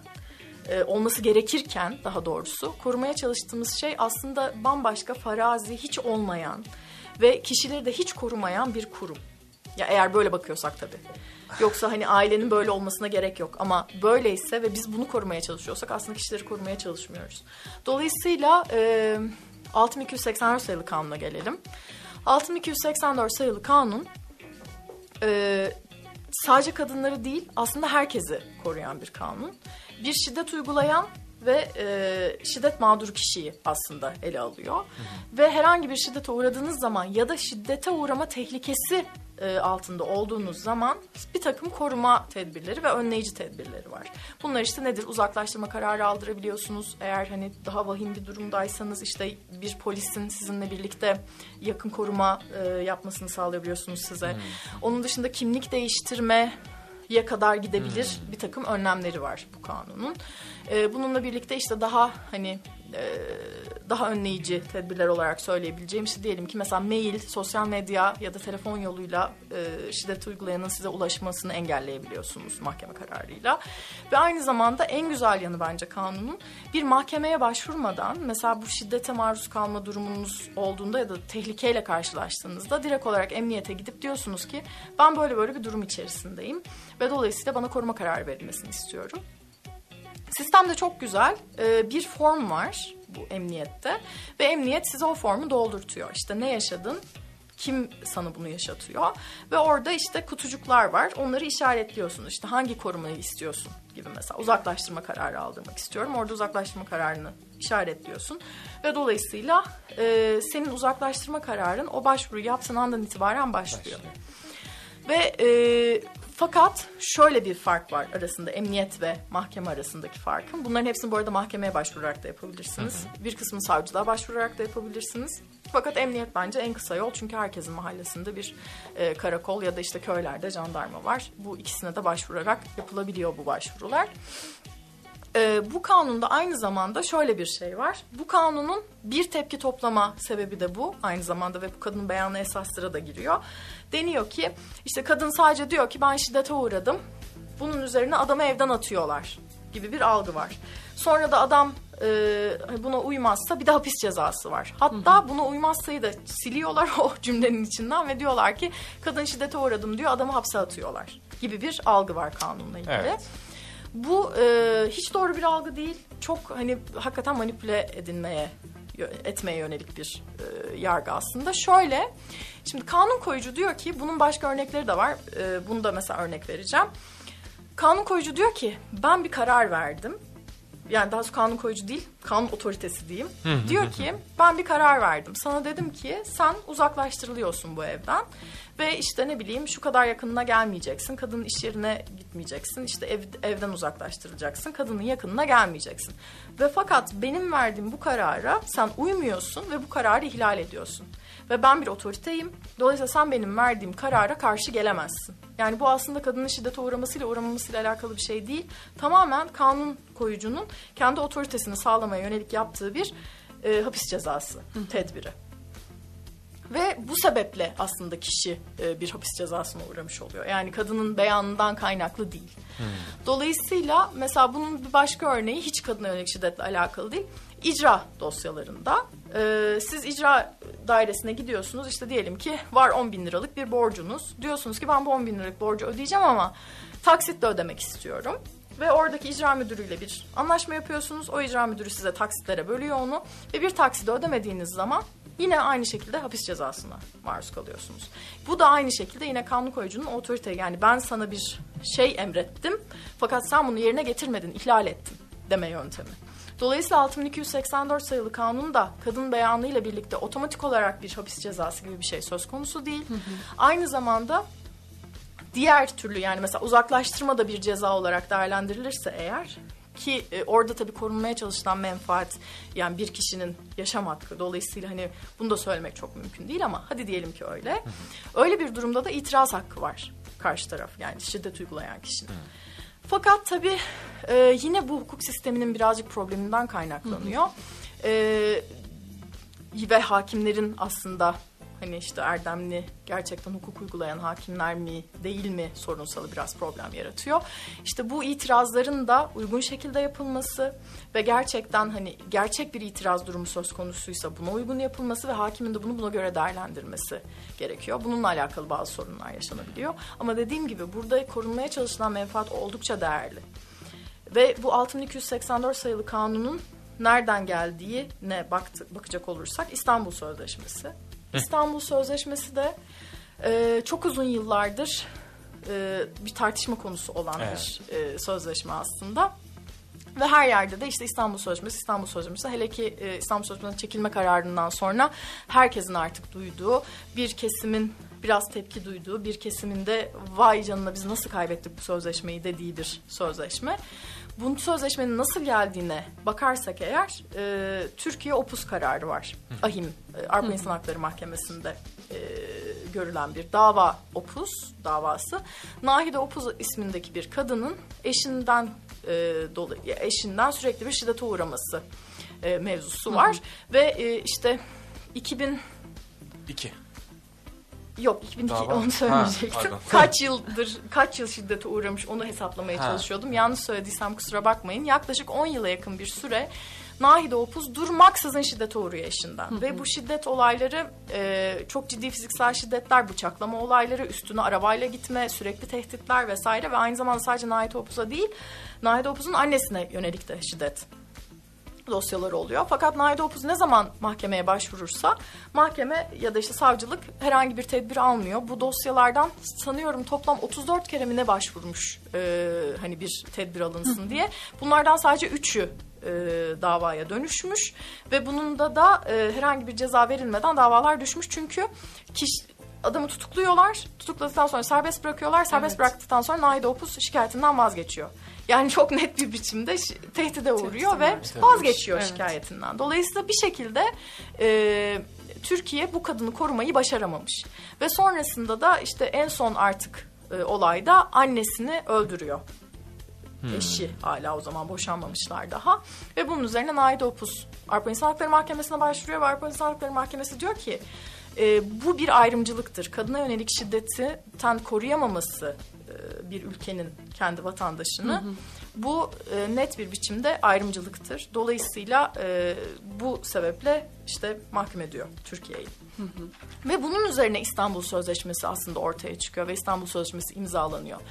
e, olması gerekirken daha doğrusu korumaya çalıştığımız şey aslında bambaşka farazi hiç olmayan ve kişileri de hiç korumayan bir kurum. Ya eğer böyle bakıyorsak tabii. Yoksa hani ailenin böyle olmasına gerek yok ama böyleyse ve biz bunu korumaya çalışıyorsak aslında kişileri korumaya çalışmıyoruz. Dolayısıyla e, 6284 sayılı kanuna gelelim. 6284 sayılı kanun e, sadece kadınları değil aslında herkesi koruyan bir kanun. Bir şiddet uygulayan ve e, şiddet mağduru kişiyi aslında ele alıyor. Ve herhangi bir şiddete uğradığınız zaman ya da şiddete uğrama tehlikesi e, altında olduğunuz zaman bir takım koruma tedbirleri ve önleyici tedbirleri var. Bunlar işte nedir? Uzaklaştırma kararı aldırabiliyorsunuz. Eğer hani daha vahim bir durumdaysanız işte bir polisin sizinle birlikte yakın koruma e, yapmasını sağlayabiliyorsunuz size. Onun dışında kimlik değiştirme ya kadar gidebilir bir takım önlemleri var bu kanunun. E, bununla birlikte işte daha hani daha önleyici tedbirler olarak söyleyebileceğim işte diyelim ki mesela mail, sosyal medya ya da telefon yoluyla e, şiddet uygulayanın size ulaşmasını engelleyebiliyorsunuz mahkeme kararıyla. Ve aynı zamanda en güzel yanı bence kanunun bir mahkemeye başvurmadan mesela bu şiddete maruz kalma durumunuz olduğunda ya da tehlikeyle karşılaştığınızda direkt olarak emniyete gidip diyorsunuz ki ben böyle böyle bir durum içerisindeyim ve dolayısıyla bana koruma kararı verilmesini istiyorum. Sistemde çok güzel e, bir form var bu emniyette ve emniyet size o formu doldurtuyor. İşte ne yaşadın, kim sana bunu yaşatıyor ve orada işte kutucuklar var. Onları işaretliyorsun. İşte hangi korumayı istiyorsun gibi mesela uzaklaştırma kararı aldırmak istiyorum. Orada uzaklaştırma kararını işaretliyorsun ve dolayısıyla e, senin uzaklaştırma kararın o başvuruyu yaptığın andan itibaren başlıyor. Ve e, fakat şöyle bir fark var arasında emniyet ve mahkeme arasındaki farkın. Bunların hepsini bu arada mahkemeye başvurarak da yapabilirsiniz. Bir kısmını savcılığa başvurarak da yapabilirsiniz. Fakat emniyet bence en kısa yol çünkü herkesin mahallesinde bir e, karakol ya da işte köylerde jandarma var. Bu ikisine de başvurarak yapılabiliyor bu başvurular. Ee, bu kanunda aynı zamanda şöyle bir şey var. Bu kanunun bir tepki toplama sebebi de bu. Aynı zamanda ve bu kadının beyanı esas sırada giriyor. Deniyor ki işte kadın sadece diyor ki ben şiddete uğradım. Bunun üzerine adamı evden atıyorlar gibi bir algı var. Sonra da adam e, buna uymazsa bir de hapis cezası var. Hatta buna uymazsayı da siliyorlar o cümlenin içinden ve diyorlar ki kadın şiddete uğradım diyor adamı hapse atıyorlar gibi bir algı var kanunla ilgili. Evet. Bu e, hiç doğru bir algı değil. Çok hani hakikaten manipüle edilmeye etmeye yönelik bir e, yargı aslında. Şöyle, şimdi kanun koyucu diyor ki bunun başka örnekleri de var. E, bunu da mesela örnek vereceğim. Kanun koyucu diyor ki ben bir karar verdim. Yani daha doğrusu kanun koyucu değil, kanun otoritesi diyeyim. diyor ki ben bir karar verdim. Sana dedim ki sen uzaklaştırılıyorsun bu evden. Ve işte ne bileyim şu kadar yakınına gelmeyeceksin. Kadının iş yerine gitmeyeceksin. İşte ev, evden uzaklaştırılacaksın. Kadının yakınına gelmeyeceksin. Ve fakat benim verdiğim bu karara sen uymuyorsun ve bu kararı ihlal ediyorsun. Ve ben bir otoriteyim. Dolayısıyla sen benim verdiğim karara karşı gelemezsin. Yani bu aslında kadının şiddete uğramasıyla uğramamasıyla alakalı bir şey değil. Tamamen kanun koyucunun kendi otoritesini sağlamaya yönelik yaptığı bir e, hapis cezası tedbiri. Ve bu sebeple aslında kişi e, bir hapis cezasına uğramış oluyor. Yani kadının beyanından kaynaklı değil. Dolayısıyla mesela bunun bir başka örneği hiç kadına yönelik şiddetle alakalı değil. İcra dosyalarında e, siz icra dairesine gidiyorsunuz işte diyelim ki var 10 bin liralık bir borcunuz. Diyorsunuz ki ben bu 10 bin liralık borcu ödeyeceğim ama taksitle ödemek istiyorum. Ve oradaki icra müdürüyle bir anlaşma yapıyorsunuz. O icra müdürü size taksitlere bölüyor onu. Ve bir takside ödemediğiniz zaman yine aynı şekilde hapis cezasına maruz kalıyorsunuz. Bu da aynı şekilde yine kanun koyucunun otorite yani ben sana bir şey emrettim fakat sen bunu yerine getirmedin, ihlal ettin deme yöntemi. Dolayısıyla 6284 sayılı kanun da kadın beyanıyla birlikte otomatik olarak bir hapis cezası gibi bir şey söz konusu değil. Aynı zamanda diğer türlü yani mesela uzaklaştırma da bir ceza olarak değerlendirilirse eğer ki e, orada tabii korunmaya çalışılan menfaat yani bir kişinin yaşam hakkı dolayısıyla hani bunu da söylemek çok mümkün değil ama hadi diyelim ki öyle. Öyle bir durumda da itiraz hakkı var karşı taraf yani şiddet uygulayan kişinin. Fakat tabii e, yine bu hukuk sisteminin birazcık probleminden kaynaklanıyor. E, ve hakimlerin aslında hani işte erdemli gerçekten hukuk uygulayan hakimler mi değil mi sorunsalı biraz problem yaratıyor. İşte bu itirazların da uygun şekilde yapılması ve gerçekten hani gerçek bir itiraz durumu söz konusuysa buna uygun yapılması ve hakimin de bunu buna göre değerlendirmesi gerekiyor. Bununla alakalı bazı sorunlar yaşanabiliyor. Ama dediğim gibi burada korunmaya çalışılan menfaat oldukça değerli. Ve bu 6284 sayılı kanunun nereden geldiği ne baktı, bakacak olursak İstanbul Sözleşmesi. İstanbul Sözleşmesi de e, çok uzun yıllardır e, bir tartışma konusu olan Evet. bir e, sözleşme aslında. Ve her yerde de işte İstanbul Sözleşmesi, İstanbul Sözleşmesi hele ki e, İstanbul Sözleşmesi'nin çekilme kararından sonra herkesin artık duyduğu bir kesimin biraz tepki duyduğu bir kesiminde vay canına biz nasıl kaybettik bu sözleşmeyi dediği bir sözleşme. Bu sözleşmenin nasıl geldiğine bakarsak eğer e, Türkiye Opus kararı var. AHİM, e, Avrupa İnsan Hakları Mahkemesi'nde e, görülen bir dava Opus davası. Nahide Opus ismindeki bir kadının eşinden e, dolayı eşinden sürekli bir şiddete uğraması e, mevzusu var ve e, işte 2000 İki. Yok 2002 Dava. onu Ha, söylemeyecektim. pardon. kaç yıldır kaç yıl şiddete uğramış onu hesaplamaya Ha. çalışıyordum. Yanlış söylediysem kusura bakmayın. Yaklaşık 10 yıla yakın bir süre Nahide Opuz durmaksızın şiddete uğruyor eşinden. Ve bu şiddet olayları e, çok ciddi fiziksel şiddetler, bıçaklama olayları, üstüne arabayla gitme, sürekli tehditler vesaire ve aynı zamanda sadece Nahide Opuz'a değil, Nahide Opuz'un annesine yönelik de şiddet dosyaları oluyor. Fakat Nahide Opuz ne zaman mahkemeye başvurursa mahkeme ya da işte savcılık herhangi bir tedbir almıyor. Bu dosyalardan sanıyorum toplam 34 kere mi ne başvurmuş e, hani bir tedbir alınsın diye. Bunlardan sadece 3'ü e, davaya dönüşmüş ve bunun da da e, herhangi bir ceza verilmeden davalar düşmüş. Çünkü kişi adamı tutukluyorlar. Tutukladıktan sonra serbest bırakıyorlar. Serbest Evet. bıraktıktan sonra Nahide Opuz şikayetinden vazgeçiyor. Yani çok net bir biçimde tehdide uğruyor ve vazgeçiyor Evet. şikayetinden. Dolayısıyla bir şekilde e, Türkiye bu kadını korumayı başaramamış. Ve sonrasında da işte en son artık e, olayda annesini öldürüyor. Eşi hala o zaman boşanmamışlar daha. Ve bunun üzerine Naide Opus Avrupa İnsan Hakları Mahkemesi'ne başvuruyor ve Avrupa İnsan Hakları Mahkemesi diyor ki e, bu bir ayrımcılıktır. Kadına yönelik şiddetten koruyamaması e, bir ülkenin kendi vatandaşını bu e, net bir biçimde ayrımcılıktır. Dolayısıyla e, bu sebeple işte mahkum ediyor Türkiye'yi. Ve bunun üzerine İstanbul Sözleşmesi aslında ortaya çıkıyor ve İstanbul Sözleşmesi imzalanıyor.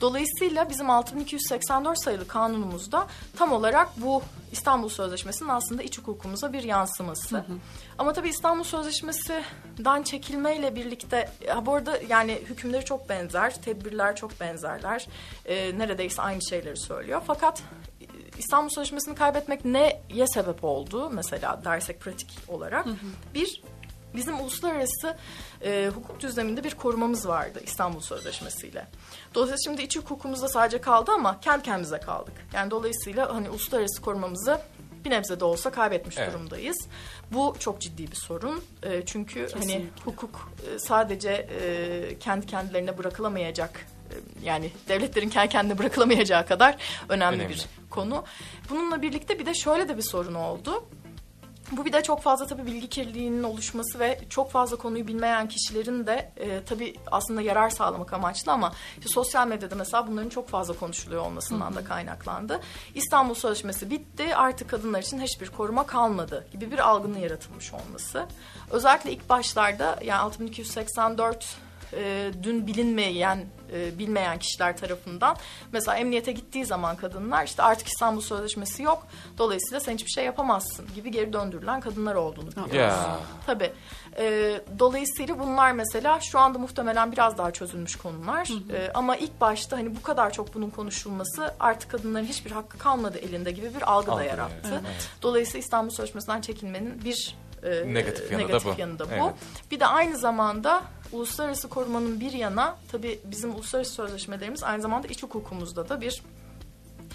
Dolayısıyla bizim 6284 sayılı kanunumuzda tam olarak bu İstanbul Sözleşmesi'nin aslında iç hukukumuza bir yansıması. Ama tabii İstanbul Sözleşmesi'den çekilmeyle birlikte ya bu arada yani hükümleri çok benzer, tedbirler çok benzerler. Ee, neredeyse aynı şeyleri söylüyor. Fakat İstanbul Sözleşmesi'ni kaybetmek neye sebep oldu mesela dersek pratik olarak? Bir, bizim uluslararası e, hukuk düzleminde bir korumamız vardı İstanbul Sözleşmesi ile. Dolayısıyla şimdi iç hukukumuzda sadece kaldı ama kendi kendimize kaldık. Yani dolayısıyla hani uluslararası korumamızı bir nebze de olsa kaybetmiş Evet. durumdayız. Bu çok ciddi bir sorun. E, çünkü hani Kesinlikle. hukuk e, sadece e, kendi kendilerine bırakılamayacak e, yani devletlerin kendi kendine bırakılamayacağı kadar önemli, Önemli. bir konu. Bununla birlikte bir de şöyle de bir sorun oldu. Bu bir de çok fazla tabii bilgi kirliliğinin oluşması ve çok fazla konuyu bilmeyen kişilerin de e, tabii aslında yarar sağlamak amaçlı ama işte sosyal medyada mesela bunların çok fazla konuşuluyor olmasından da kaynaklandı. İstanbul Sözleşmesi bitti artık kadınlar için hiçbir koruma kalmadı gibi bir algının yaratılmış olması. Özellikle ilk başlarda yani 6284 e, dün bilinmeyen e, bilmeyen kişiler tarafından mesela emniyete gittiği zaman kadınlar işte artık İstanbul Sözleşmesi yok dolayısıyla sen hiçbir şey yapamazsın gibi geri döndürülen kadınlar olduğunu biliyoruz. Ya. Tabii. E, dolayısıyla bunlar mesela şu anda muhtemelen biraz daha çözülmüş konular. E, ama ilk başta hani bu kadar çok bunun konuşulması artık kadınların hiçbir hakkı kalmadı elinde gibi bir algı da yarattı. evet. Dolayısıyla İstanbul Sözleşmesi'nden çekilmenin bir e, Negatif yanı da negatif bu. yanı da bu. Evet. Bir de aynı zamanda uluslararası korumanın bir yana tabii bizim uluslararası sözleşmelerimiz aynı zamanda iç hukukumuzda da bir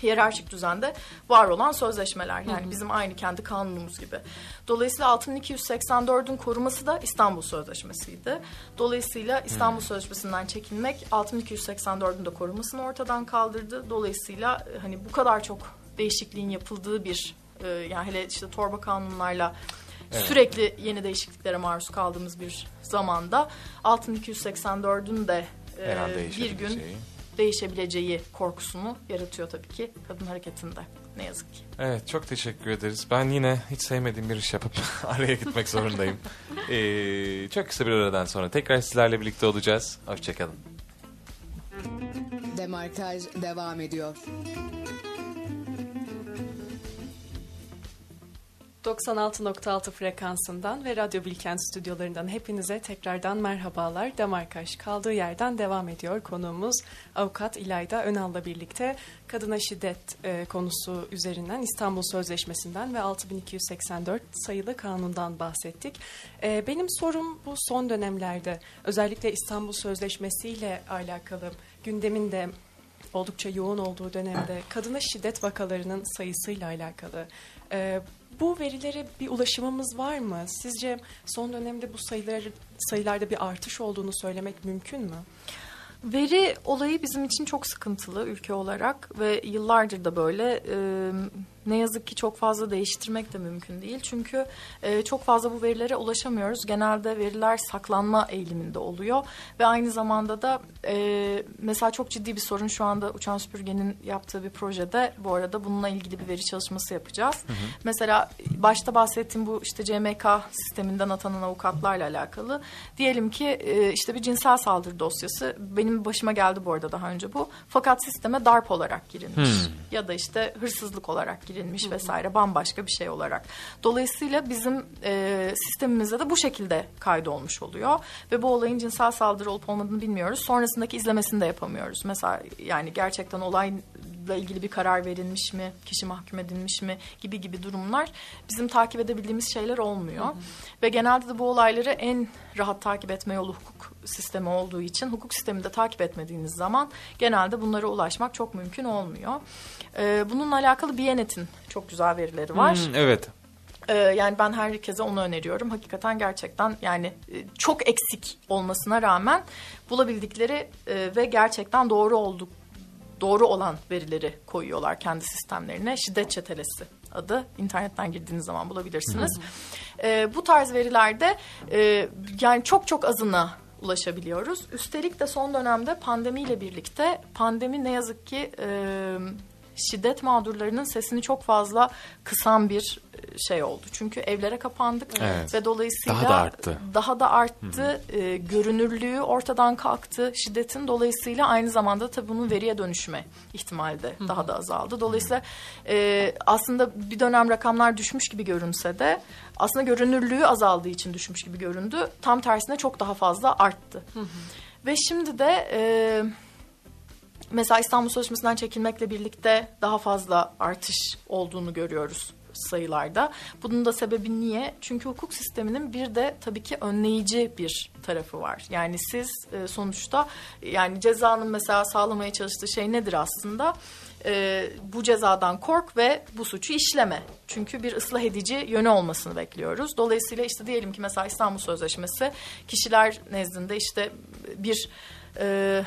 hiyerarşik düzende var olan sözleşmeler. Yani bizim aynı kendi kanunumuz gibi. Dolayısıyla 6284'ün koruması da İstanbul Sözleşmesi'ydi. Dolayısıyla İstanbul Sözleşmesi'nden çekilmek 6284'ün de korumasını ortadan kaldırdı. Dolayısıyla e, hani bu kadar çok değişikliğin yapıldığı bir e, yani hele işte torba kanunlarla sürekli yeni değişikliklere maruz kaldığımız bir zamanda 6284'ün de e, bir gün değişebileceği. değişebileceği korkusunu yaratıyor tabii ki kadın hareketinde. Ne yazık ki. Evet çok teşekkür ederiz. Ben yine hiç sevmediğim bir iş yapıp araya gitmek zorundayım. Ee, çok kısa bir aradan sonra tekrar sizlerle birlikte olacağız. Hoşçakalın. Demarkaj devam ediyor. 96.6 frekansından ve Radyo Bilkent stüdyolarından hepinize tekrardan merhabalar. Demarkaş kaldığı yerden devam ediyor. Konuğumuz avukat İlayda Önal'la birlikte kadına şiddet e, konusu üzerinden İstanbul Sözleşmesi'nden ve 6284 sayılı kanundan bahsettik. E, benim sorum bu son dönemlerde özellikle İstanbul Sözleşmesi ile alakalı gündemin de oldukça yoğun olduğu dönemde kadına şiddet vakalarının sayısıyla alakalı. E, bu verilere bir ulaşımımız var mı? Sizce son dönemde bu sayılar sayılarda bir artış olduğunu söylemek mümkün mü? Veri olayı bizim için çok sıkıntılı ülke olarak ve yıllardır da böyle. Ee, ne yazık ki çok fazla değiştirmek de mümkün değil. Çünkü e, çok fazla bu verilere ulaşamıyoruz. Genelde veriler saklanma eğiliminde oluyor. Ve aynı zamanda da e, mesela çok ciddi bir sorun şu anda Uçan Süpürge'nin yaptığı bir projede bu arada bununla ilgili bir veri çalışması yapacağız. Hı hı. Mesela başta bahsettiğim bu işte CMK sisteminden atanan avukatlarla alakalı. Diyelim ki e, işte bir cinsel saldırı dosyası benim başıma geldi bu arada daha önce bu. Fakat sisteme darp olarak girilmiş. Hı. Ya da işte hırsızlık olarak girilmiş girilmiş vesaire bambaşka bir şey olarak. Dolayısıyla bizim e, sistemimizde de bu şekilde kaydolmuş oluyor ve bu olayın cinsel saldırı olup olmadığını bilmiyoruz. Sonrasındaki izlemesini de yapamıyoruz. Mesela yani gerçekten olay ile ilgili bir karar verilmiş mi, kişi mahkum edilmiş mi gibi gibi durumlar bizim takip edebildiğimiz şeyler olmuyor. Hı hı. Ve genelde de bu olayları en rahat takip etme yolu hukuk sistemi olduğu için hukuk sisteminde takip etmediğiniz zaman genelde bunlara ulaşmak çok mümkün olmuyor. Ee, bununla alakalı Biyanet'in çok güzel verileri var. Hmm, evet. Ee, yani ben herkese onu öneriyorum. Hakikaten gerçekten yani e, çok eksik olmasına rağmen bulabildikleri e, ve gerçekten doğru olduk doğru olan verileri koyuyorlar kendi sistemlerine. Şiddet çetelesi adı. internetten girdiğiniz zaman bulabilirsiniz. E, bu tarz verilerde e, yani çok çok azına ulaşabiliyoruz. Üstelik de son dönemde pandemiyle birlikte pandemi ne yazık ki e, şiddet mağdurlarının sesini çok fazla kısan bir e, şey oldu. Çünkü evlere kapandık evet. ve dolayısıyla daha da arttı. Daha da arttı. E, görünürlüğü ortadan kalktı şiddetin. Dolayısıyla aynı zamanda tabii bunun veriye dönüşme ihtimali de Hı. daha da azaldı. Dolayısıyla e, aslında bir dönem rakamlar düşmüş gibi görünse de aslında görünürlüğü azaldığı için düşmüş gibi göründü. Tam tersine çok daha fazla arttı. Hı. Ve şimdi de e, mesela İstanbul Sözleşmesi'nden çekilmekle birlikte daha fazla artış olduğunu görüyoruz sayılarda. Bunun da sebebi niye? Çünkü hukuk sisteminin bir de tabii ki önleyici bir tarafı var. Yani siz e, sonuçta yani cezanın mesela sağlamaya çalıştığı şey nedir aslında? E, bu cezadan kork ve bu suçu işleme. Çünkü bir ıslah edici yönü olmasını bekliyoruz. Dolayısıyla işte diyelim ki mesela İstanbul Sözleşmesi kişiler nezdinde işte bir... E,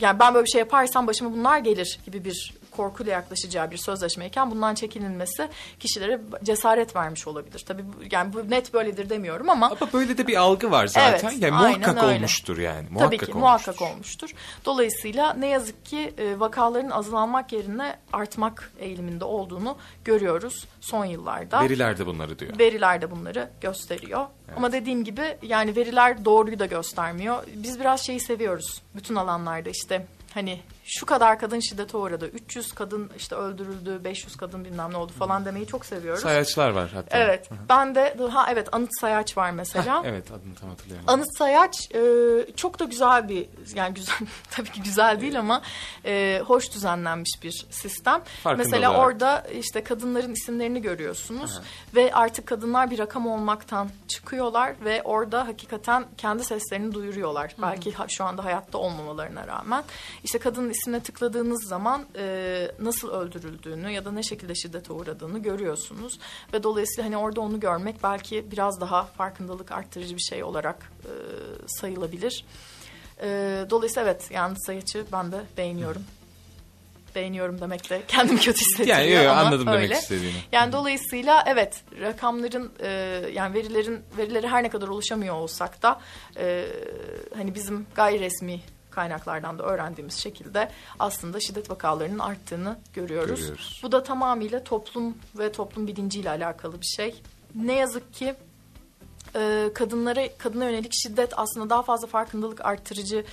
yani ben böyle bir şey yaparsam başıma bunlar gelir gibi bir korkuyla yaklaşacağı bir sözleşmeyken bundan çekinilmesi kişilere cesaret vermiş olabilir. Tabii yani bu net böyledir demiyorum ama. Ama böyle de bir algı var zaten. Evet, yani muhakkak öyle. olmuştur yani. Muhakkak Tabii ki olmuştur. muhakkak olmuştur. Dolayısıyla ne yazık ki e, vakaların azalmak yerine artmak eğiliminde olduğunu görüyoruz son yıllarda. Veriler de bunları diyor. Veriler de bunları gösteriyor. Evet. Ama dediğim gibi yani veriler doğruyu da göstermiyor. Biz biraz şeyi seviyoruz bütün alanlarda işte hani şu kadar kadın şiddete uğradı. 300 kadın işte öldürüldü, 500 kadın bilmem ne oldu falan demeyi çok seviyoruz. Sayaçlar var hatta. Evet. Hı-hı. Ben de ha evet Anıt Sayaç var mesela. evet adını tam hatırlayamadım. Anıt Sayaç e, çok da güzel bir yani güzel tabii ki güzel değil ama e, hoş düzenlenmiş bir sistem. Farkında mesela olarak. orada işte kadınların isimlerini görüyorsunuz Aha. ve artık kadınlar bir rakam olmaktan çıkıyorlar ve orada hakikaten kendi seslerini duyuruyorlar. Hı-hı. Belki şu anda hayatta olmamalarına rağmen. İşte kadının ismine tıkladığınız zaman e, nasıl öldürüldüğünü ya da ne şekilde şiddete uğradığını görüyorsunuz. Ve dolayısıyla hani orada onu görmek belki biraz daha farkındalık arttırıcı bir şey olarak e, sayılabilir. E, dolayısıyla evet yani sayıcı ben de beğeniyorum. Beğeniyorum demek de kendimi kötü hissediyor yani, yok, ama anladım öyle. demek istediğini. Yani dolayısıyla evet rakamların e, yani verilerin verileri her ne kadar ulaşamıyor olsak da e, hani bizim gayri resmi kaynaklardan da öğrendiğimiz şekilde aslında şiddet vakalarının arttığını görüyoruz. görüyoruz. Bu da tamamıyla toplum ve toplum bilinciyle alakalı bir şey. Ne yazık ki e, kadınlara kadına yönelik şiddet aslında daha fazla farkındalık arttırıcı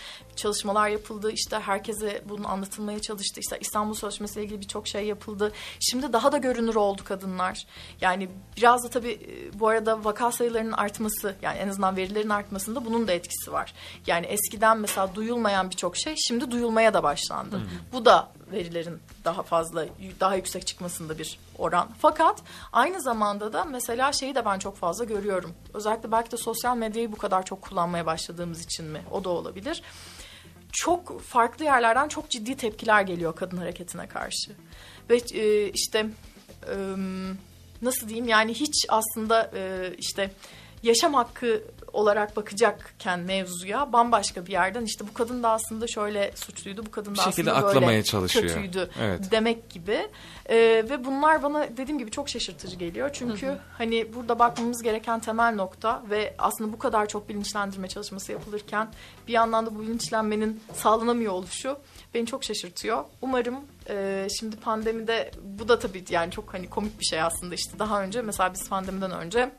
çalışmalar yapıldı. İşte herkese bunun anlatılmaya çalıştı. İşte İstanbul Sözleşmesi ile ilgili birçok şey yapıldı. Şimdi daha da görünür oldu kadınlar. Yani biraz da tabii e, bu arada vaka sayılarının artması yani en azından verilerin artmasında bunun da etkisi var. Yani eskiden mesela duyulmayan birçok şey şimdi duyulmaya da başlandı. Bu da verilerin daha fazla daha yüksek çıkmasında bir oran. Fakat aynı zamanda da mesela şeyi de ben çok fazla görüyorum. Özellikle belki de sosyal medyayı bu kadar çok kullanmaya başladığımız için mi? O da olabilir. Çok farklı yerlerden çok ciddi tepkiler geliyor kadın hareketine karşı. Ve e, işte e, nasıl diyeyim yani hiç aslında e, işte yaşam hakkı olarak bakacakken mevzuya bambaşka bir yerden işte bu kadın da aslında şöyle suçluydu, bu kadın da aslında aklamaya böyle çalışıyor. kötüydü Evet. demek gibi. Ee, ve bunlar bana dediğim gibi çok şaşırtıcı geliyor. Çünkü hani burada bakmamız gereken temel nokta ve aslında bu kadar çok bilinçlendirme çalışması yapılırken bir yandan da bu bilinçlenmenin sağlanamıyor oluşu beni çok şaşırtıyor. Umarım e, şimdi pandemide bu da tabii yani çok hani komik bir şey aslında işte daha önce mesela biz pandemiden önce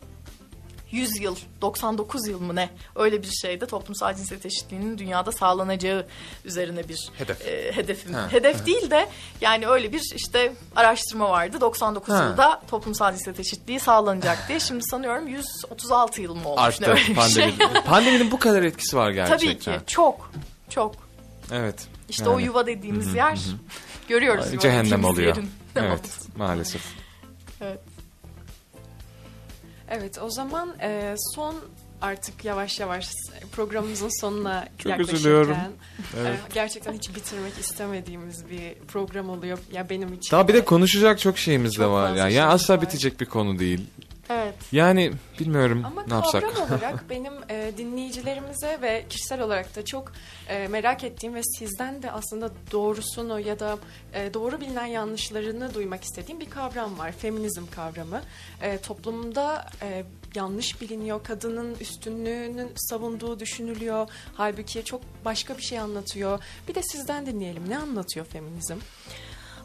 100 yıl, 99 yıl mı ne öyle bir şeyde toplumsal cinsiyet eşitliğinin dünyada sağlanacağı üzerine bir Hedef. e, hedefim. Ha, Hedef değil de yani öyle bir işte araştırma vardı. 99 Ha. yılda toplumsal cinsiyet eşitliği sağlanacak diye. Şimdi sanıyorum 136 yıl mı olmuş ne Arttı öyle bir pandemi. şey. Pandeminin bu kadar etkisi var gerçekten. Tabii ki çok çok. Evet. İşte Yani. o yuva dediğimiz yer görüyoruz. yuva Cehennem oluyor. yerin. Evet maalesef. evet. Evet o zaman e, son artık yavaş yavaş programımızın sonuna Çok yaklaşırken üzülüyorum. e, Evet. gerçekten hiç bitirmek istemediğimiz bir program oluyor ya benim için. Daha bir de konuşacak çok şeyimiz de Çok var fazla ya. Yani şeyimiz asla var. bitecek bir konu değil. Evet. Yani bilmiyorum Ama ne yapsak. kavram olarak benim e, dinleyicilerimize ve kişisel olarak da çok e, merak ettiğim ve sizden de aslında doğrusunu ya da e, doğru bilinen yanlışlarını duymak istediğim bir kavram var. Feminizm kavramı. E, toplumda e, yanlış biliniyor. Kadının üstünlüğünün savunduğu düşünülüyor. Halbuki çok başka bir şey anlatıyor. Bir de sizden dinleyelim. Ne anlatıyor feminizm?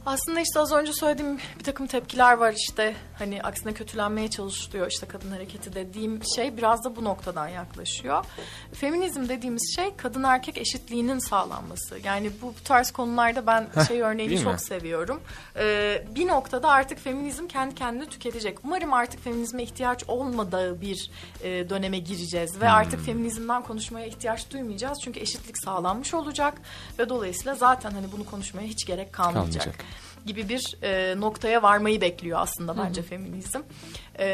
Aslında işte az önce söylediğim bir takım tepkiler var işte hani aksine kötülenmeye çalışılıyor işte kadın hareketi dediğim şey biraz da bu noktadan yaklaşıyor. Feminizm dediğimiz şey kadın erkek eşitliğinin sağlanması. Yani bu tarz konularda ben şey örneğini çok mi? seviyorum. Ee, bir noktada artık feminizm kendi kendini tüketecek. Umarım artık feminizme ihtiyaç olmadığı bir e, döneme gireceğiz ve artık feminizmden konuşmaya ihtiyaç duymayacağız. Çünkü eşitlik sağlanmış olacak ve dolayısıyla zaten hani bunu konuşmaya hiç gerek kalmayacak Kalmayacak. Gibi bir e, noktaya varmayı bekliyor aslında bence feminizm. E,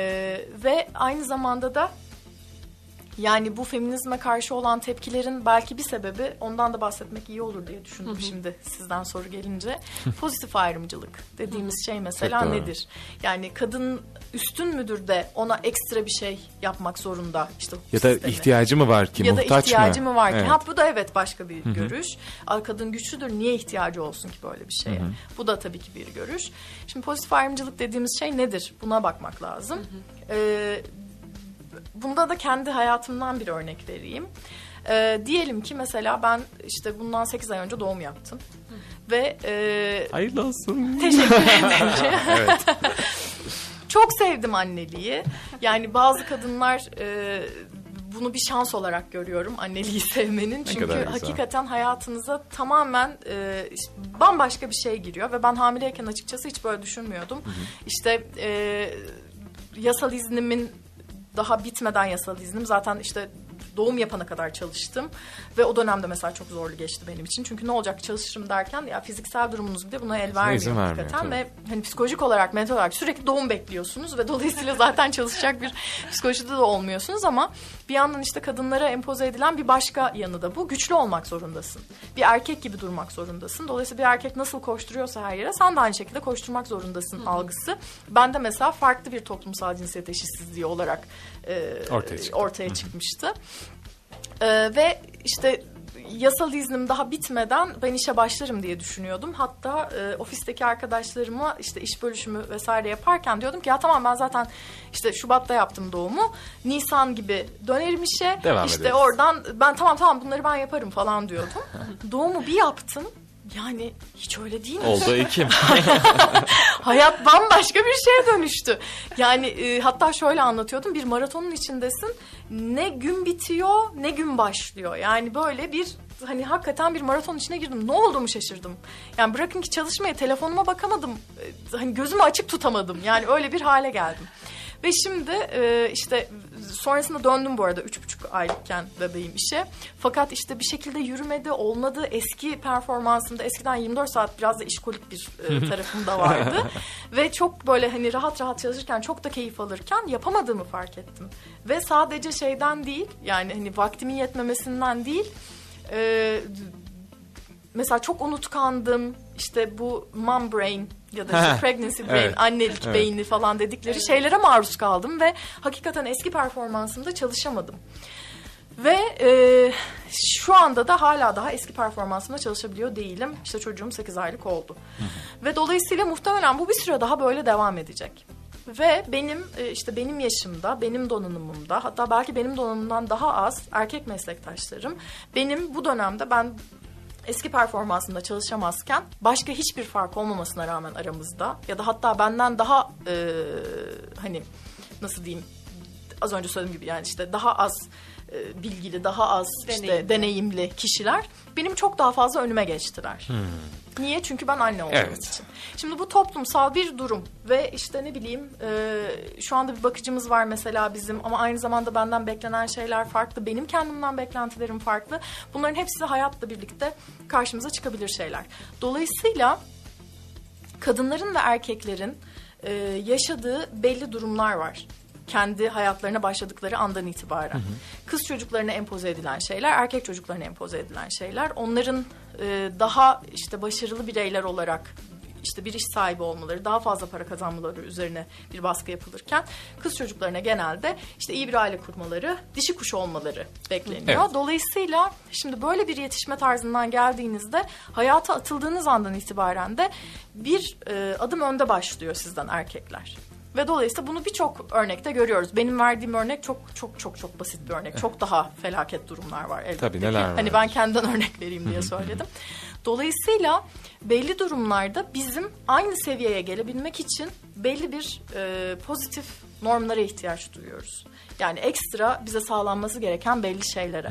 ve aynı zamanda da yani bu feminizme karşı olan tepkilerin belki bir sebebi ondan da bahsetmek iyi olur diye düşündüm şimdi sizden soru gelince. Pozitif ayrımcılık dediğimiz şey mesela Çok doğru. nedir? Yani kadın üstün müdür de ona ekstra bir şey yapmak zorunda işte Ya da sistemi ihtiyacı mı var ki? ya da muhtaç ihtiyacı mı? mı var ki? Evet. Ha bu da evet başka bir görüş. Kadın güçlüdür niye ihtiyacı olsun ki böyle bir şeye? Bu da tabii ki bir görüş. Şimdi pozitif ayrımcılık dediğimiz şey nedir? Buna bakmak lazım. Ee, bunda da kendi hayatımdan bir örnek vereyim. Ee, diyelim ki mesela ben işte bundan 8 ay önce doğum yaptım. Ve e, Hayırlı olsun. Teşekkür ederim. Çok sevdim anneliği. Yani bazı kadınlar e, bunu bir şans olarak görüyorum anneliği sevmenin. Çünkü hakikaten hayatınıza tamamen e, bambaşka bir şey giriyor. Ve ben hamileyken açıkçası hiç böyle düşünmüyordum. İşte e, yasal iznimin daha bitmeden yasal iznim. Zaten işte doğum yapana kadar çalıştım ve o dönemde mesela çok zorlu geçti benim için. Çünkü ne olacak çalışırım derken ya fiziksel durumunuz bile buna el vermiyor hakikaten ve hani psikolojik olarak mental olarak sürekli doğum bekliyorsunuz ve dolayısıyla zaten çalışacak bir psikolojide de olmuyorsunuz ama bir yandan işte kadınlara empoze edilen bir başka yanı da bu güçlü olmak zorundasın. Bir erkek gibi durmak zorundasın. Dolayısıyla bir erkek nasıl koşturuyorsa her yere sen de aynı şekilde koşturmak zorundasın algısı. Ben de mesela farklı bir toplumsal cinsiyet eşitsizliği olarak e, Ortaya çıktı. ortaya çıkmıştı. E, ve işte yasal iznim daha bitmeden ben işe başlarım diye düşünüyordum. Hatta e, ofisteki arkadaşlarıma işte iş bölüşümü vesaire yaparken diyordum ki ya tamam ben zaten işte Şubat'ta yaptım doğumu. Nisan gibi dönerim işe. Devam işte ederiz. oradan ben tamam tamam bunları ben yaparım falan diyordum. Doğumu bir yaptım. Yani hiç öyle değil mi? Oldu Ekim. Hayat bambaşka bir şeye dönüştü. Yani e, hatta şöyle anlatıyordum. Bir maratonun içindesin. Ne gün bitiyor ne gün başlıyor. Yani böyle bir hani hakikaten bir maraton içine girdim. Ne olduğumu şaşırdım. Yani bırakın ki çalışmaya telefonuma bakamadım. Ee, Hani gözümü açık tutamadım. Yani öyle bir hale geldim. Ve şimdi e, işte sonrasında döndüm bu arada üç buçuk aylıkken bebeğim işe. Fakat işte bir şekilde yürümedi, olmadı. Eski performansımda eskiden 24 saat biraz da işkolik bir e, tarafım da vardı. Ve çok böyle hani rahat rahat çalışırken çok da keyif alırken yapamadığımı fark ettim. Ve sadece şeyden değil yani hani vaktimin yetmemesinden değil... E, mesela çok unutkandım. İşte bu mom brain ya da işte pregnancy brain, Evet. annelik Evet. beyni falan dedikleri şeylere maruz kaldım ve hakikaten eski performansımda çalışamadım. Ve e, şu anda da hala daha eski performansımda çalışabiliyor değilim. İşte çocuğum 8 aylık oldu. Ve dolayısıyla muhtemelen bu bir süre daha böyle devam edecek. Ve benim e, işte benim yaşımda, benim donanımımda hatta belki benim donanımımdan daha az erkek meslektaşlarım benim bu dönemde ben eski performansımda çalışamazken başka hiçbir fark olmamasına rağmen aramızda ya da hatta benden daha e, hani nasıl diyeyim az önce söylediğim gibi yani işte daha az e, bilgili, daha az işte Deneyimli. deneyimli kişiler benim çok daha fazla önüme geçtiler. Niye? Çünkü ben anne olduğum Evet. için. Şimdi bu toplumsal bir durum ve işte ne bileyim e, şu anda bir bakıcımız var mesela bizim ama aynı zamanda benden beklenen şeyler farklı. Benim kendimden beklentilerim farklı. Bunların hepsi hayatla birlikte karşımıza çıkabilir şeyler. Dolayısıyla kadınların ve erkeklerin e, yaşadığı belli durumlar var. Kendi hayatlarına başladıkları andan itibaren. Kız çocuklarına empoze edilen şeyler, erkek çocuklarına empoze edilen şeyler. Onların e, daha işte başarılı bireyler olarak işte bir iş sahibi olmaları, daha fazla para kazanmaları üzerine bir baskı yapılırken kız çocuklarına genelde işte iyi bir aile kurmaları, dişi kuş olmaları bekleniyor. Evet. Dolayısıyla şimdi böyle bir yetişme tarzından geldiğinizde hayata atıldığınız andan itibaren de bir e, adım önde başlıyor sizden erkekler. Ve dolayısıyla bunu birçok örnekte görüyoruz. Benim verdiğim örnek çok çok çok çok basit bir örnek. Çok daha felaket durumlar var elbette Tabii, neler var? Hani ben kendimden örnek vereyim diye söyledim. Dolayısıyla belli durumlarda bizim aynı seviyeye gelebilmek için belli bir e, pozitif normlara ihtiyaç duyuyoruz. Yani ekstra bize sağlanması gereken belli şeylere.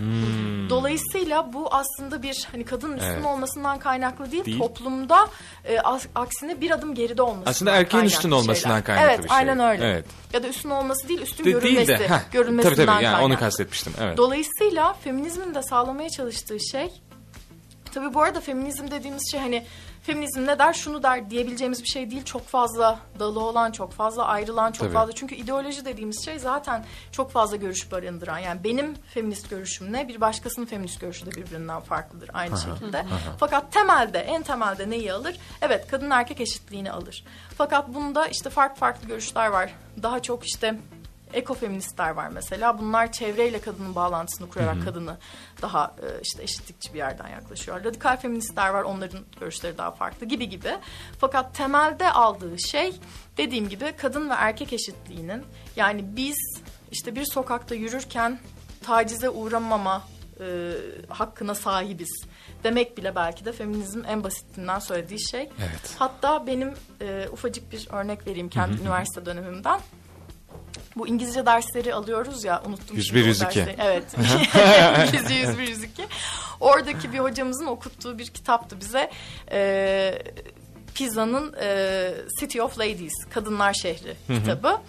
Dolayısıyla bu aslında bir hani kadının üstün Evet. olmasından kaynaklı değil, Değil. toplumda e, aksine bir adım geride olmasından Aslında erkeğin üstün olmasından şeyler. kaynaklı evet, bir şey. aynen öyle. Evet. Ya da üstün olması değil, üstün De- görülmesi, değil de heh, görülmesinden tabii tabii yani onu kaynaklı. kastetmiştim. Evet. Dolayısıyla feminizmin de sağlamaya çalıştığı şey tabii bu arada feminizm dediğimiz şey hani feminizm ne der şunu der diyebileceğimiz bir şey değil. Çok fazla dalı olan, çok fazla ayrılan, çok Tabii. fazla çünkü ideoloji dediğimiz şey zaten çok fazla görüş barındıran. Yani benim feminist görüşümle bir başkasının feminist görüşü de birbirinden farklıdır aynı şekilde. Fakat temelde en temelde neyi alır? Evet kadın erkek eşitliğini alır. Fakat bunda işte farklı farklı görüşler var. Daha çok işte ekofeministler var mesela. Bunlar çevreyle kadının bağlantısını kurarak kadını daha e, işte eşitlikçi bir yerden yaklaşıyor. Radikal feministler var. Onların görüşleri daha farklı gibi gibi. Fakat temelde aldığı şey dediğim gibi kadın ve erkek eşitliğinin yani biz işte bir sokakta yürürken tacize uğramama e, hakkına sahibiz demek bile belki de feminizm en basitinden söylediği şey. Evet. Hatta benim e, ufacık bir örnek vereyim kendi üniversite dönemimden. Bu İngilizce dersleri alıyoruz ya unuttum. 101, şimdi o 102. dersleri. Evet. İngilizce 101 102. Oradaki bir hocamızın okuttuğu bir kitaptı bize. E, Pisa'nın e, City of Ladies, Kadınlar Şehri kitabı.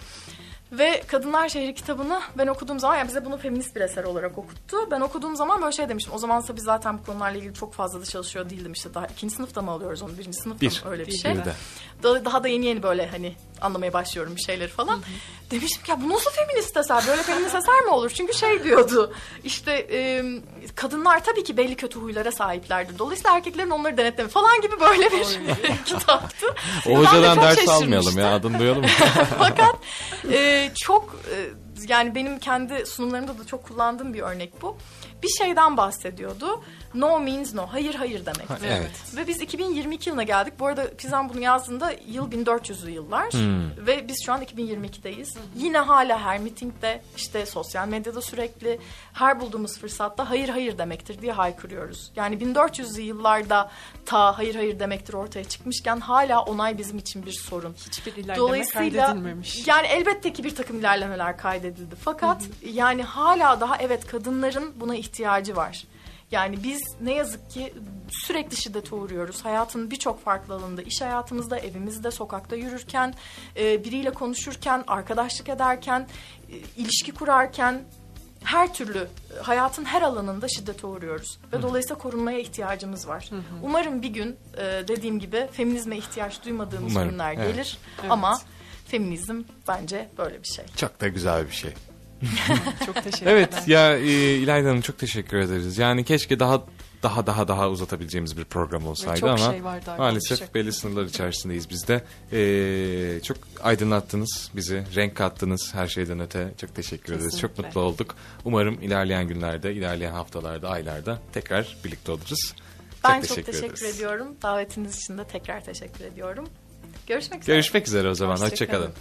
Ve Kadınlar Şehri kitabını ben okuduğum zaman yani bize bunu feminist bir eser olarak okuttu. Ben okuduğum zaman böyle şey demiştim. O zaman tabii zaten bu konularla ilgili çok fazla da çalışıyor değildim işte. Daha ikinci sınıfta mı alıyoruz onu? Birinci sınıfta Bir. mı? Öyle bir Bir şey. Daha, daha da yeni yeni böyle hani anlamaya başlıyorum bir şeyleri falan. Demiştim ki ya bu nasıl feminist eser? Böyle feminist eser mi olur? Çünkü şey diyordu. İşte e, kadınlar tabii ki belli kötü huylara sahiplerdir. Dolayısıyla erkeklerin onları denetleme falan gibi böyle bir kitaptı. O hocadan ders almayalım ya adını duyalım. Fakat e, çok e, yani benim kendi sunumlarımda da çok kullandığım bir örnek bu. Bir şeyden bahsediyordu. No means no. Hayır hayır demek. Ha, evet. Ve biz 2022 yılına geldik. Bu arada Pizan bunu yazdığında yıl 1400'lü yıllar. Hmm. Ve biz şu an 2022'deyiz. Yine hala her mitingde işte sosyal medyada sürekli her bulduğumuz fırsatta hayır hayır demektir diye haykırıyoruz. Yani 1400'lü yıllarda ta hayır hayır demektir ortaya çıkmışken hala onay bizim için bir sorun. Hiçbir ilerleme Dolayısıyla kaydedilmemiş. yani elbette ki bir takım ilerlemeler kaydedildi. Fakat yani hala daha evet kadınların buna ihtiyacı var. Yani biz ne yazık ki sürekli şiddete uğruyoruz. Hayatın birçok farklı alanında, iş hayatımızda, evimizde, sokakta yürürken, e, biriyle konuşurken, arkadaşlık ederken, e, ilişki kurarken her türlü e, hayatın her alanında şiddete uğruyoruz ve dolayısıyla korunmaya ihtiyacımız var. Umarım bir gün e, dediğim gibi feminizme ihtiyaç duymadığımız Umarım, günler evet. gelir ama feminizm bence böyle bir şey. Çok da güzel bir şey. Çok teşekkürler. Evet ya e, İlayda Hanım çok teşekkür ederiz. Yani keşke daha daha daha daha uzatabileceğimiz bir program olsaydı çok ama şey maalesef belli sınırlar içerisindeyiz biz de. E, çok aydınlattınız bizi, renk kattınız her şeyden öte. Çok teşekkür ederiz. Çok Kesinlikle. mutlu olduk. Umarım ilerleyen günlerde, ilerleyen haftalarda, aylarda tekrar birlikte oluruz. Ben çok teşekkür, ederiz. ediyorum. Davetiniz için de tekrar teşekkür ediyorum. Görüşmek üzere. Görüşmek üzere o zaman. Hoşça Hoşçakalın. kalın.